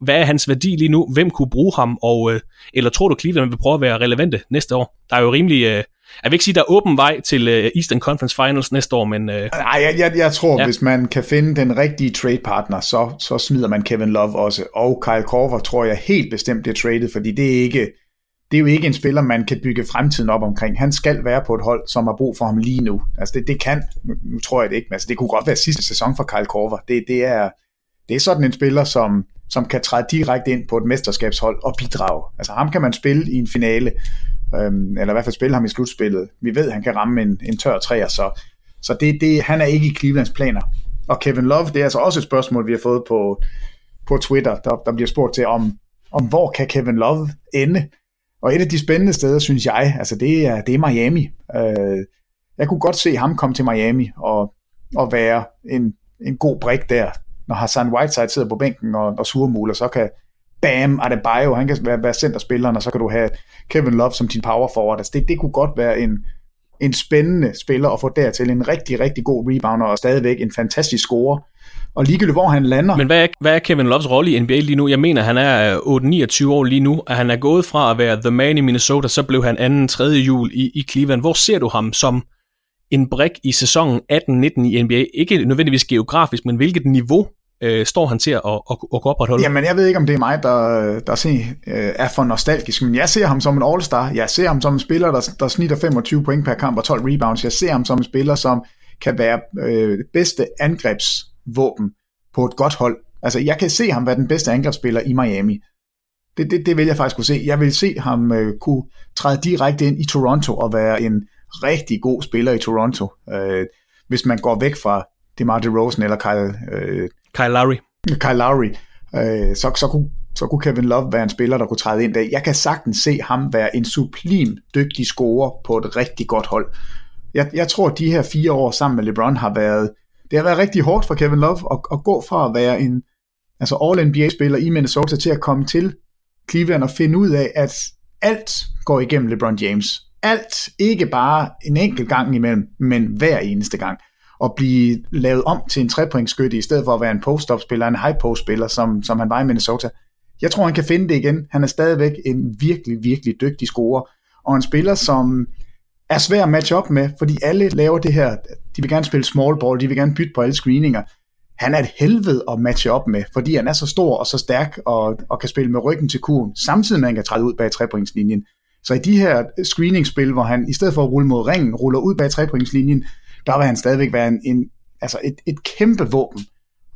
Hvad er hans værdi lige nu? Hvem kunne bruge ham? Og, øh, eller tror du, Cleveland vil prøve at være relevante næste år? Der er jo rimelig... Øh, jeg vil ikke sige, der er åben vej til øh, Eastern Conference Finals næste år, men... Øh, Nej, jeg, jeg, jeg tror, ja. hvis man kan finde den rigtige trade partner, så, så smider man Kevin Love også. Og Kyle Korver tror jeg helt bestemt bliver traded, fordi det er ikke det er jo ikke en spiller, man kan bygge fremtiden op omkring. Han skal være på et hold, som har brug for ham lige nu. Altså det, det kan, nu, tror jeg det ikke, men altså det kunne godt være sidste sæson for Kyle Korver. Det, det, er, det er sådan en spiller, som, som kan træde direkte ind på et mesterskabshold og bidrage. Altså ham kan man spille i en finale, øhm, eller i hvert fald spille ham i slutspillet. Vi ved, at han kan ramme en, en tør træer, så, Så det, det, han er ikke i Clevelands planer. Og Kevin Love, det er altså også et spørgsmål, vi har fået på, på Twitter, der, der bliver spurgt til, om, om hvor kan Kevin Love ende? Og et af de spændende steder, synes jeg, altså det er, det er Miami. Øh, jeg kunne godt se ham komme til Miami og, og være en, en god brik der, når Hassan Whiteside sidder på bænken og, og surmuler, så kan bam, Adebayo, han kan være, være centerspilleren, og så kan du have Kevin Love som din power forward. Altså det, det kunne godt være en, en spændende spiller og få dertil. En rigtig, rigtig god rebounder og stadigvæk en fantastisk scorer. Og ligegyldigt hvor han lander. Men hvad er, hvad er Kevin Loves rolle i NBA lige nu? Jeg mener, han er øh, 8-29 år lige nu, at han er gået fra at være the man i Minnesota, så blev han anden tredje jul i, i Cleveland. Hvor ser du ham som en brik i sæsonen 18-19 i NBA? Ikke nødvendigvis geografisk, men hvilket niveau øh, står han til at, at, at, at opretholde? Jamen, jeg ved ikke, om det er mig, der, der se, øh, er for nostalgisk, men jeg ser ham som en all-star. Jeg ser ham som en spiller, der, der snitter 25 point per kamp og 12 rebounds. Jeg ser ham som en spiller, som kan være øh, det bedste angrebsvåben på et godt hold. Altså, jeg kan se ham være den bedste angrebsspiller i Miami. Det, det, det vil jeg faktisk kunne se. Jeg vil se ham øh, kunne træde direkte ind i Toronto og være en rigtig god spiller i Toronto. Øh, hvis man går væk fra DeMar DeRozan eller Kyle, øh, Kyle Lowry. Kyle Lowry, øh, så, så, kunne, så kunne Kevin Love være en spiller, der kunne træde ind der. Jeg kan sagtens se ham være en sublim dygtig scorer på et rigtig godt hold. Jeg, jeg tror, at de her fire år sammen med LeBron har været, det har været rigtig hårdt for Kevin Love at, at gå fra at være en altså All-NBA-spiller i Minnesota til at komme til Cleveland og finde ud af, at alt går igennem LeBron James. Alt, ikke bare en enkelt gang imellem, men hver eneste gang at blive lavet om til en trepointskytte, i stedet for at være en post-up-spiller, en high-post-spiller, som, som han var i Minnesota. Jeg tror, han kan finde det igen. Han er stadigvæk en virkelig, virkelig dygtig scorer, og en spiller, som er svær at matche op med, fordi alle laver det her, de vil gerne spille small ball, de vil gerne bytte på alle screeninger. Han er et helvede at matche op med, fordi han er så stor og så stærk, og, og kan spille med ryggen til kurven, samtidig med at han kan træde ud bag trepointslinjen. Så i de her screeningspil, hvor han i stedet for at rulle mod ringen, ruller ud bag trepointslinjen, der vil han stadigvæk være en, en altså et, et kæmpe våben.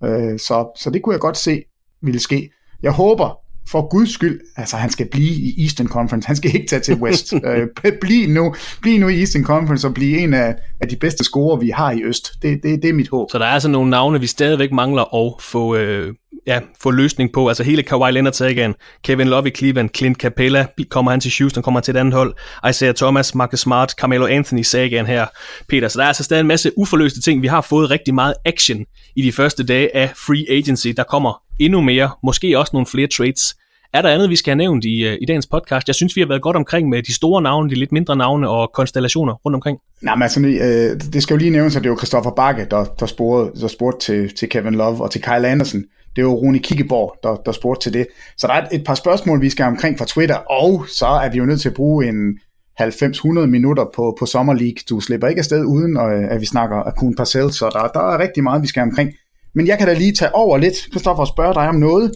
Øh, så, så det kunne jeg godt se ville ske. Jeg håber, for guds skyld, altså han skal blive i Eastern Conference, han skal ikke tage til West. øh, bliv, nu, bliv nu i Eastern Conference og blive en af, af de bedste scorer, vi har i Øst. Det, det, det er mit håb. Så der er altså nogle navne, vi stadigvæk mangler at få, øh, ja, få løsning på. Altså hele Kawhi Leonard sagen, Kevin Love i Cleveland, Clint Capella, kommer han til Houston, kommer han til et andet hold, Isaiah Thomas, Marcus Smart, Carmelo Anthony sagen her, Peter. Så der er altså stadig en masse uforløste ting. Vi har fået rigtig meget action i de første dage af free agency. Der kommer endnu mere, måske også nogle flere trades. Er der andet, vi skal have nævnt i, øh, i dagens podcast? Jeg synes, vi har været godt omkring med de store navne, de lidt mindre navne og konstellationer rundt omkring. Nej, men altså, øh, det skal jo lige nævnes, at det var Christoffer Bakke, der, der, spurgte, der spurgte til, til Kevin Love og til Kyle Anderson. Det var Rune Kikkeborg, der, der spurgte til det. Så der er et, et par spørgsmål, vi skal omkring fra Twitter, og så er vi jo nødt til at bruge en 90-100 minutter på, på Summer League. Du slipper ikke afsted uden, øh, at vi snakker Akun Parcel, så der, der er rigtig meget, vi skal omkring. Men jeg kan da lige tage over lidt, Christoffer, og spørge dig om noget,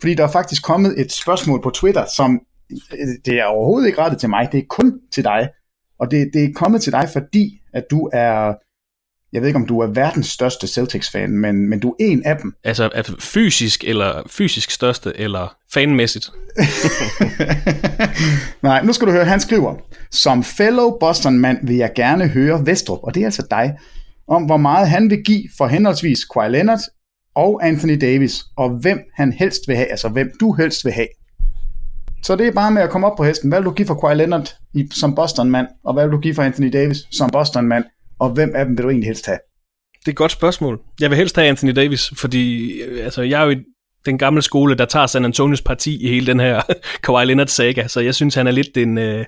fordi der er faktisk kommet et spørgsmål på Twitter, som det er overhovedet ikke rettet til mig, det er kun til dig. Og det, det er kommet til dig, fordi at du er, jeg ved ikke om du er verdens største Celtics-fan, men, men du er en af dem. Altså, altså fysisk eller fysisk største, eller fanmæssigt? Nej, nu skal du høre, han skriver, som fellow Boston-mand vil jeg gerne høre Vestrup, og det er altså dig, om hvor meget han vil give for henholdsvis Kawhi Leonard og Anthony Davis, og hvem han helst vil have, altså hvem du helst vil have. Så det er bare med at komme op på hesten. Hvad vil du give for Kawhi Leonard i, som Boston-mand, og hvad vil du give for Anthony Davis som Boston-mand, og hvem af dem vil du egentlig helst have? Det er et godt spørgsmål. Jeg vil helst have Anthony Davis, fordi øh, altså, jeg er jo i den gamle skole, der tager San Antonios parti i hele den her Kawhi Leonard saga, så jeg synes, han er lidt en... Øh...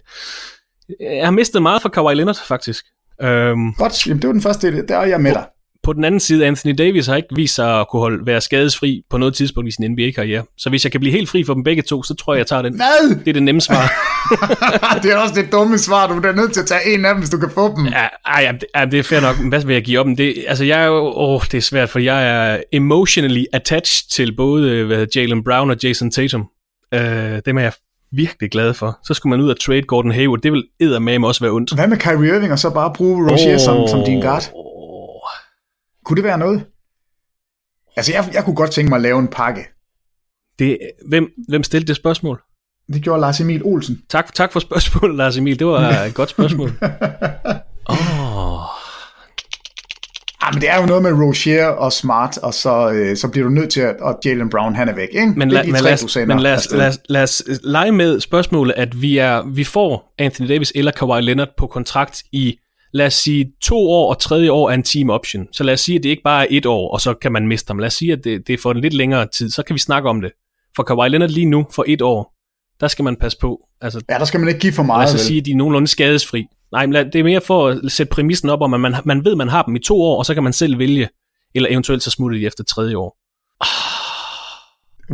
Jeg har mistet meget for Kawhi Leonard, faktisk. Um... Godt, Jamen, det var den første, der er jeg med dig. På den anden side, Anthony Davis har ikke vist sig at kunne holde, være skadesfri på noget tidspunkt i sin NBA-karriere. Så hvis jeg kan blive helt fri for dem begge to, så tror jeg, jeg tager den. Hvad? Det er det nemme svar. det er også det dumme svar. Du er nødt til at tage en af dem, hvis du kan få dem. Ja, ej, ja, det, det er fair nok. Hvad vil jeg give op? Det, altså, jeg er jo, åh, det er svært, for jeg er emotionally attached til både hvad, Jalen Brown og Jason Tatum. Uh, dem er jeg virkelig glad for. Så skulle man ud og trade Gordon Hayward. Det vil eddermame også være ondt. Hvad med Kyrie Irving, og så bare bruge Rozier oh, som, som din guard? Kunne det være noget? Altså, jeg, jeg kunne godt tænke mig at lave en pakke. Det, hvem, hvem stillede det spørgsmål? Det gjorde Lars Emil Olsen. Tak, tak for spørgsmålet, Lars Emil. Det var et godt spørgsmål. oh. men det er jo noget med Rozier og Smart, og så, øh, så bliver du nødt til at, at Jalen Brown, han er væk, ikke? Men, det er la, de men, tre, lad, os, men lad, os, lad, os, lad os lege med spørgsmålet, at vi, er, vi får Anthony Davis eller Kawhi Leonard på kontrakt i, lad os sige, to år, og tredje år er en team option. Så lad os sige, at det ikke bare er et år, og så kan man miste ham. Lad os sige, at det, det er for en lidt længere tid, så kan vi snakke om det. For Kawhi Leonard lige nu, for et år, der skal man passe på. Altså, Ja, der skal man ikke give for meget, os så vel? sige, at de er nogenlunde skadesfri. Nej, men det er mere for at sætte præmissen op om, at man, man ved, man har dem i to år, og så kan man selv vælge, eller eventuelt så smutter de efter tredje år.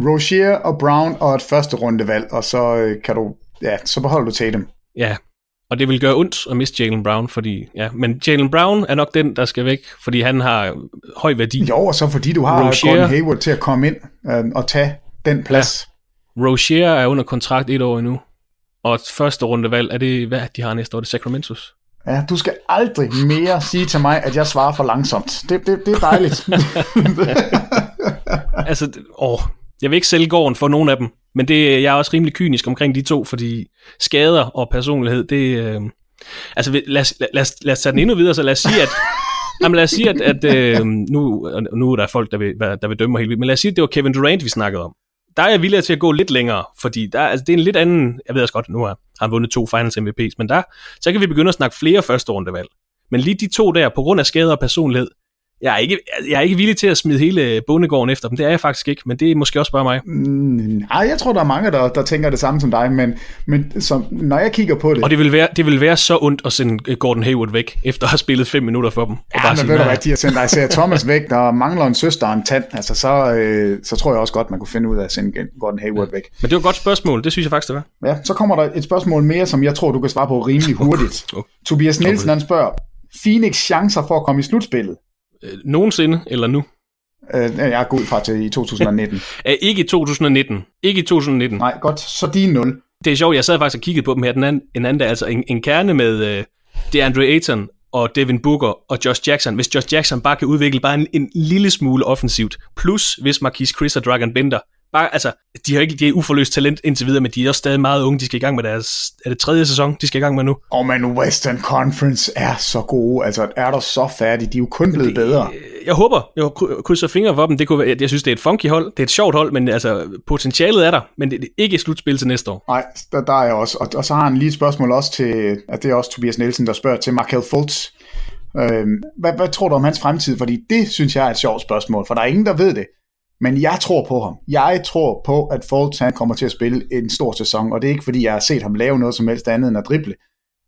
Rozier og Brown og et første rundevalg, og så øh, kan du, ja, så beholder du Tatum. Ja, og det vil gøre ondt at miste Jalen Brown, fordi, ja, men Jalen Brown er nok den, der skal væk, fordi han har høj værdi. Jo, og så fordi du har Rozier- Gordon Hayward til at komme ind øh, og tage den plads. Rozier er under kontrakt et år endnu, og et første rundevalg, er det, hvad de har næste år, det er Sacramento's. Ja, du skal aldrig mere sige til mig, at jeg svarer for langsomt. Det, det, det er dejligt. altså, åh, jeg vil ikke sælge gården for nogen af dem, men det, jeg er også rimelig kynisk omkring de to, fordi skader og personlighed, det... Øh, altså, lad os, lad, os, lad os tage den endnu videre, så lad os sige, at... Jamen lad os sige, at, at øh, nu, nu er der folk, der vil, der vil dømme mig helt vildt, men lad os sige, at det var Kevin Durant, vi snakkede om. Der er jeg villig til at gå lidt længere, fordi der, altså, det er en lidt anden... Jeg ved også godt, nu har har han vundet to Finals MVP's, men der, så kan vi begynde at snakke flere første rundevalg. Men lige de to der, på grund af skader og personlighed, jeg er, ikke, jeg er ikke villig til at smide hele bondegården efter dem. Det er jeg faktisk ikke, men det er måske også bare mig. Mm, Ej, jeg tror, der er mange, der, der tænker det samme som dig, men, men som, når jeg kigger på det... Og det vil, være, det vil være så ondt at sende øh, Gordon Hayward væk, efter at have spillet fem minutter for dem. Ja, bare men sige, ved du "Nej." hvad, de har sendt Isaiah Thomas væk, der mangler en søster og en tand, altså så, øh, så tror jeg også godt, man kunne finde ud af at sende Gordon Hayward væk. Men det var et godt spørgsmål, det synes jeg faktisk, det var. Ja, så kommer der et spørgsmål mere, som jeg tror, du kan svare på rimelig hurtigt. Tobias Nielsen, han spørger, Phoenix chancer for at komme i slutspillet? Øh, Nogensinde, eller nu? Øh, jeg er god fra til i 2019. Er ikke i 2019. Ikke i 2019. Nej, godt, så de er 0. Det er sjovt, jeg sad faktisk og kiggede på dem her. Den anden, en anden er altså en, en kerne med uh, DeAndre Ayton og Devin Booker og Josh Jackson. Hvis Josh Jackson bare kan udvikle bare en, en lille smule offensivt, plus hvis Marquise Chris og Dragon Bender Bare, altså, de har ikke de er uforløst talent indtil videre, men de er også stadig meget unge. De skal i gang med deres, er det tredje sæson, de skal i gang med nu? Og men Western Conference er så gode. Altså, er der så færdige? De er jo kun blevet bedre. Jeg håber, jeg kry- krydser fingre for dem. Det kunne være, jeg synes, det er et funky hold. Det er et sjovt hold, men altså, potentialet er der. Men det er ikke slutspil til næste år. Nej, der, der er jeg også. Og, og så har han lige et spørgsmål også til, at det er også Tobias Nielsen, der spørger til Markel Fultz. Øhm, hvad, hvad tror du om hans fremtid? Fordi det synes jeg er et sjovt spørgsmål, for der er ingen, der ved det. Men jeg tror på ham. Jeg tror på, at Fultz han kommer til at spille en stor sæson, og det er ikke fordi, jeg har set ham lave noget som helst andet end at drible,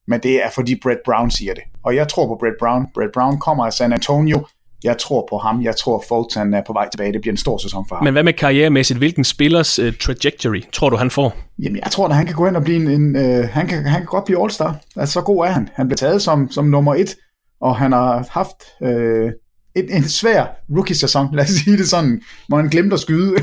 men det er fordi Brett Brown siger det. Og jeg tror på Brett Brown. Brett Brown kommer af San Antonio. Jeg tror på ham. Jeg tror, Fultz han er på vej tilbage. Det bliver en stor sæson for ham. Men hvad med karrieremæssigt? Hvilken spillers uh, trajectory tror du, han får? Jamen, jeg tror, at han kan gå ind og blive en... en øh, han, kan, han kan godt blive All-Star. Altså, så god er han. Han blev taget som, som nummer et, og han har haft øh, en, en svær rookie-sæson, lad os sige det sådan, hvor han glemte at skyde.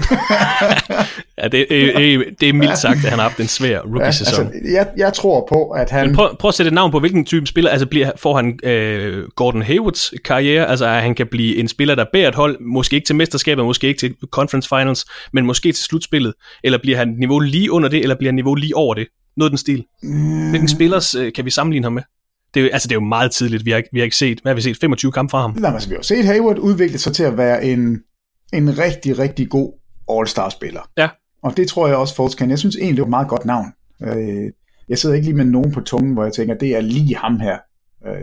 Ja, det, øh, øh, det er mildt sagt, at han har haft en svær rookie-sæson. Ja, altså, jeg, jeg tror på, at han... Men prøv, prøv at sætte et navn på, hvilken type spiller. Altså bliver, får han øh, Gordon Haywards karriere, altså at han kan blive en spiller, der bærer et hold, måske ikke til mesterskabet, måske ikke til conference finals, men måske til slutspillet, eller bliver han niveau lige under det, eller bliver han niveau lige over det? Noget af den stil. Mm. Hvilken spillers øh, kan vi sammenligne ham med? Det er, jo- altså, det er jo meget tidligt. Vi har, vi har ikke set, hvad har vi set? 25 kampe fra ham. Nej, altså, vi har jo set Hayward udvikle sig til at være en, en rigtig, rigtig god All-Star-spiller. Ja. Og det tror jeg også, Fultz kan. Jeg synes egentlig, det er et meget godt navn. Øh, jeg sidder ikke lige med nogen på tungen, hvor jeg tænker, det er lige ham her. Øh,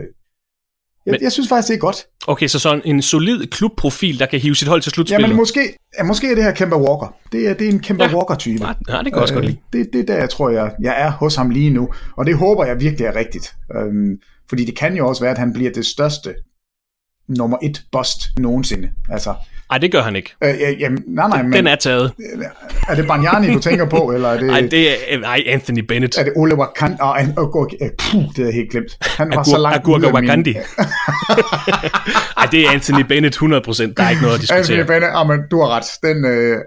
jeg, Men- jeg synes faktisk, det er godt. Okay, så sådan en solid klubprofil, der kan hive sit hold til slutspillet. Jamen måske, ja, måske er det her Kemba Walker. Det er, det er en Kemba Ja. Walker-type. Øh, Ja, det kan jeg også godt lide. Det, det er der, jeg tror, jeg, jeg er hos ham lige nu. Og det håber jeg virkelig er rigtigt. Øhm, fordi det kan jo også være, at han bliver det største nummer et bust nogensinde. Altså, Nej, det gør han ikke. øh, ja, jamen, nej, nej, men Den er taget. er det Bargnani, du tænker på, eller er det, Nej, det er nej, Anthony Bennett. er det Ole Wakand? Oh, oh, okay, puh, det jeg helt glemt. Han var så Agur, langt Agurka min- Wakandi. Ej, det er Anthony Bennett 100%. Der er ikke noget at diskutere. Anthony Bennett, ah, men du har ret. Den, uh,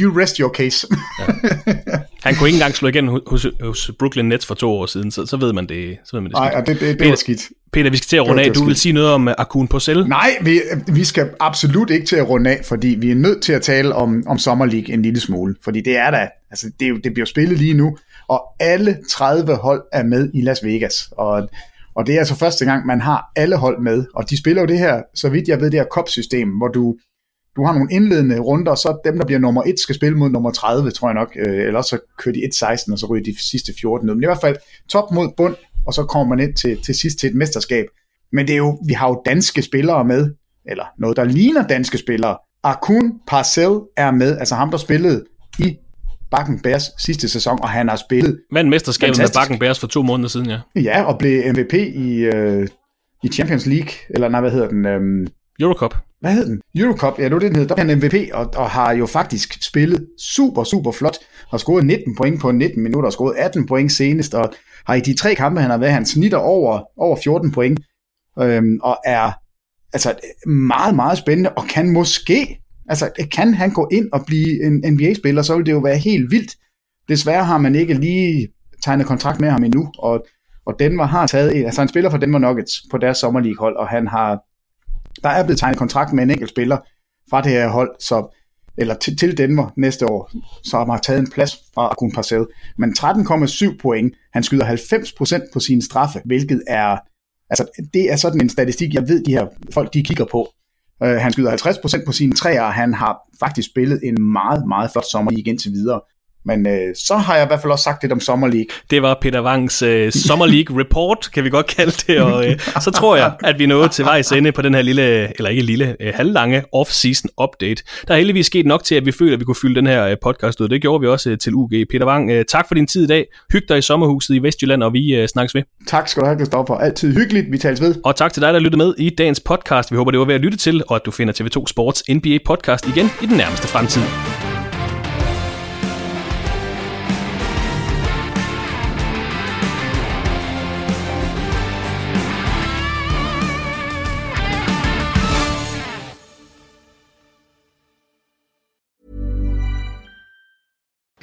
you rest your case. Han kunne ikke engang slå igen hos, hos Brooklyn Nets for to år siden, så, så ved man det. Så ved man det Nej, det, det, det Peter- var skidt. Peter, vi skal til at runde af. Du vil sige noget om Akun Porcel? Nej, vi, vi skal absolut ikke til at runde af, fordi vi er nødt til at tale om, om Summer League en lille smule. Fordi det er da, altså det, det bliver spillet lige nu, og alle 30 hold er med i Las Vegas. Og, Og det er altså første gang, man har alle hold med, og de spiller jo det her, så vidt jeg ved, det her cup-system, hvor du, du har nogle indledende runder, så dem, der bliver nummer 1, skal spille mod nummer 30, tror jeg nok, øh, eller så kører de 1-16, og så ryger de sidste 14 ned. Men i hvert fald top mod bund, og så kommer man ind til, til sidst til et mesterskab. Men det er jo, vi har jo danske spillere med, eller noget, der ligner danske spillere. Akun Parcel er med, altså ham, der spillede i Bakken Bears sidste sæson, og han har spillet... Vandt mesterskabet med Bakken Bears for to måneder siden, ja. Ja, og blev MVP i, øh, i Champions League, eller nej, hvad hedder den? Øhm, Eurocup. Hvad hed den? Eurocup, ja, det var det, den hed. Der var han MVP, og, og har jo faktisk spillet super, super flot. Har scoret 19 point på 19 minutter, og scoret 18 point senest, og har i de tre kampe, han har været, han snitter over, over 14 point, øhm, og er altså meget, meget spændende, og kan måske Altså, kan han gå ind og blive en NBA-spiller, så vil det jo være helt vildt. Desværre har man ikke lige tegnet kontrakt med ham endnu, og, og Denver har taget en, altså han spiller for Denver Nuggets på deres sommerleague-hold, og han har, der er blevet tegnet kontrakt med en enkelt spiller fra det her hold, så, eller til, til Denver næste år, så har taget en plads fra Akun Parcel. Men 13,7 point, han skyder 90% på sine straffe, hvilket er, altså det er sådan en statistik, jeg ved, de her folk, de kigger på. Uh, han skyder 50% på sine træer, og han har faktisk spillet en meget, meget flot sommer igen til videre. Men øh, så har jeg i hvert fald også sagt lidt om Summer League. Det var Peter Wangs øh, Summer League Report, kan vi godt kalde det. Og øh, så tror jeg, at vi nået til vejs ende på den her lille, eller ikke lille, øh, halvlange off-season update. Der er heldigvis sket nok til, at vi føler, at vi kunne fylde den her øh, podcast ud. Det gjorde vi også øh, til UG. Peter Wang, øh, tak for din tid i dag. Hyg dig i sommerhuset i Vestjylland, og vi øh, snakkes ved. Tak skal du have, Christoffer. Altid hyggeligt. Vi tales ved. Og tak til dig, der lyttede med i dagens podcast. Vi håber, det var ved at lytte til, og at du finder TV2 Sports NBA podcast igen i den nærmeste fremtid.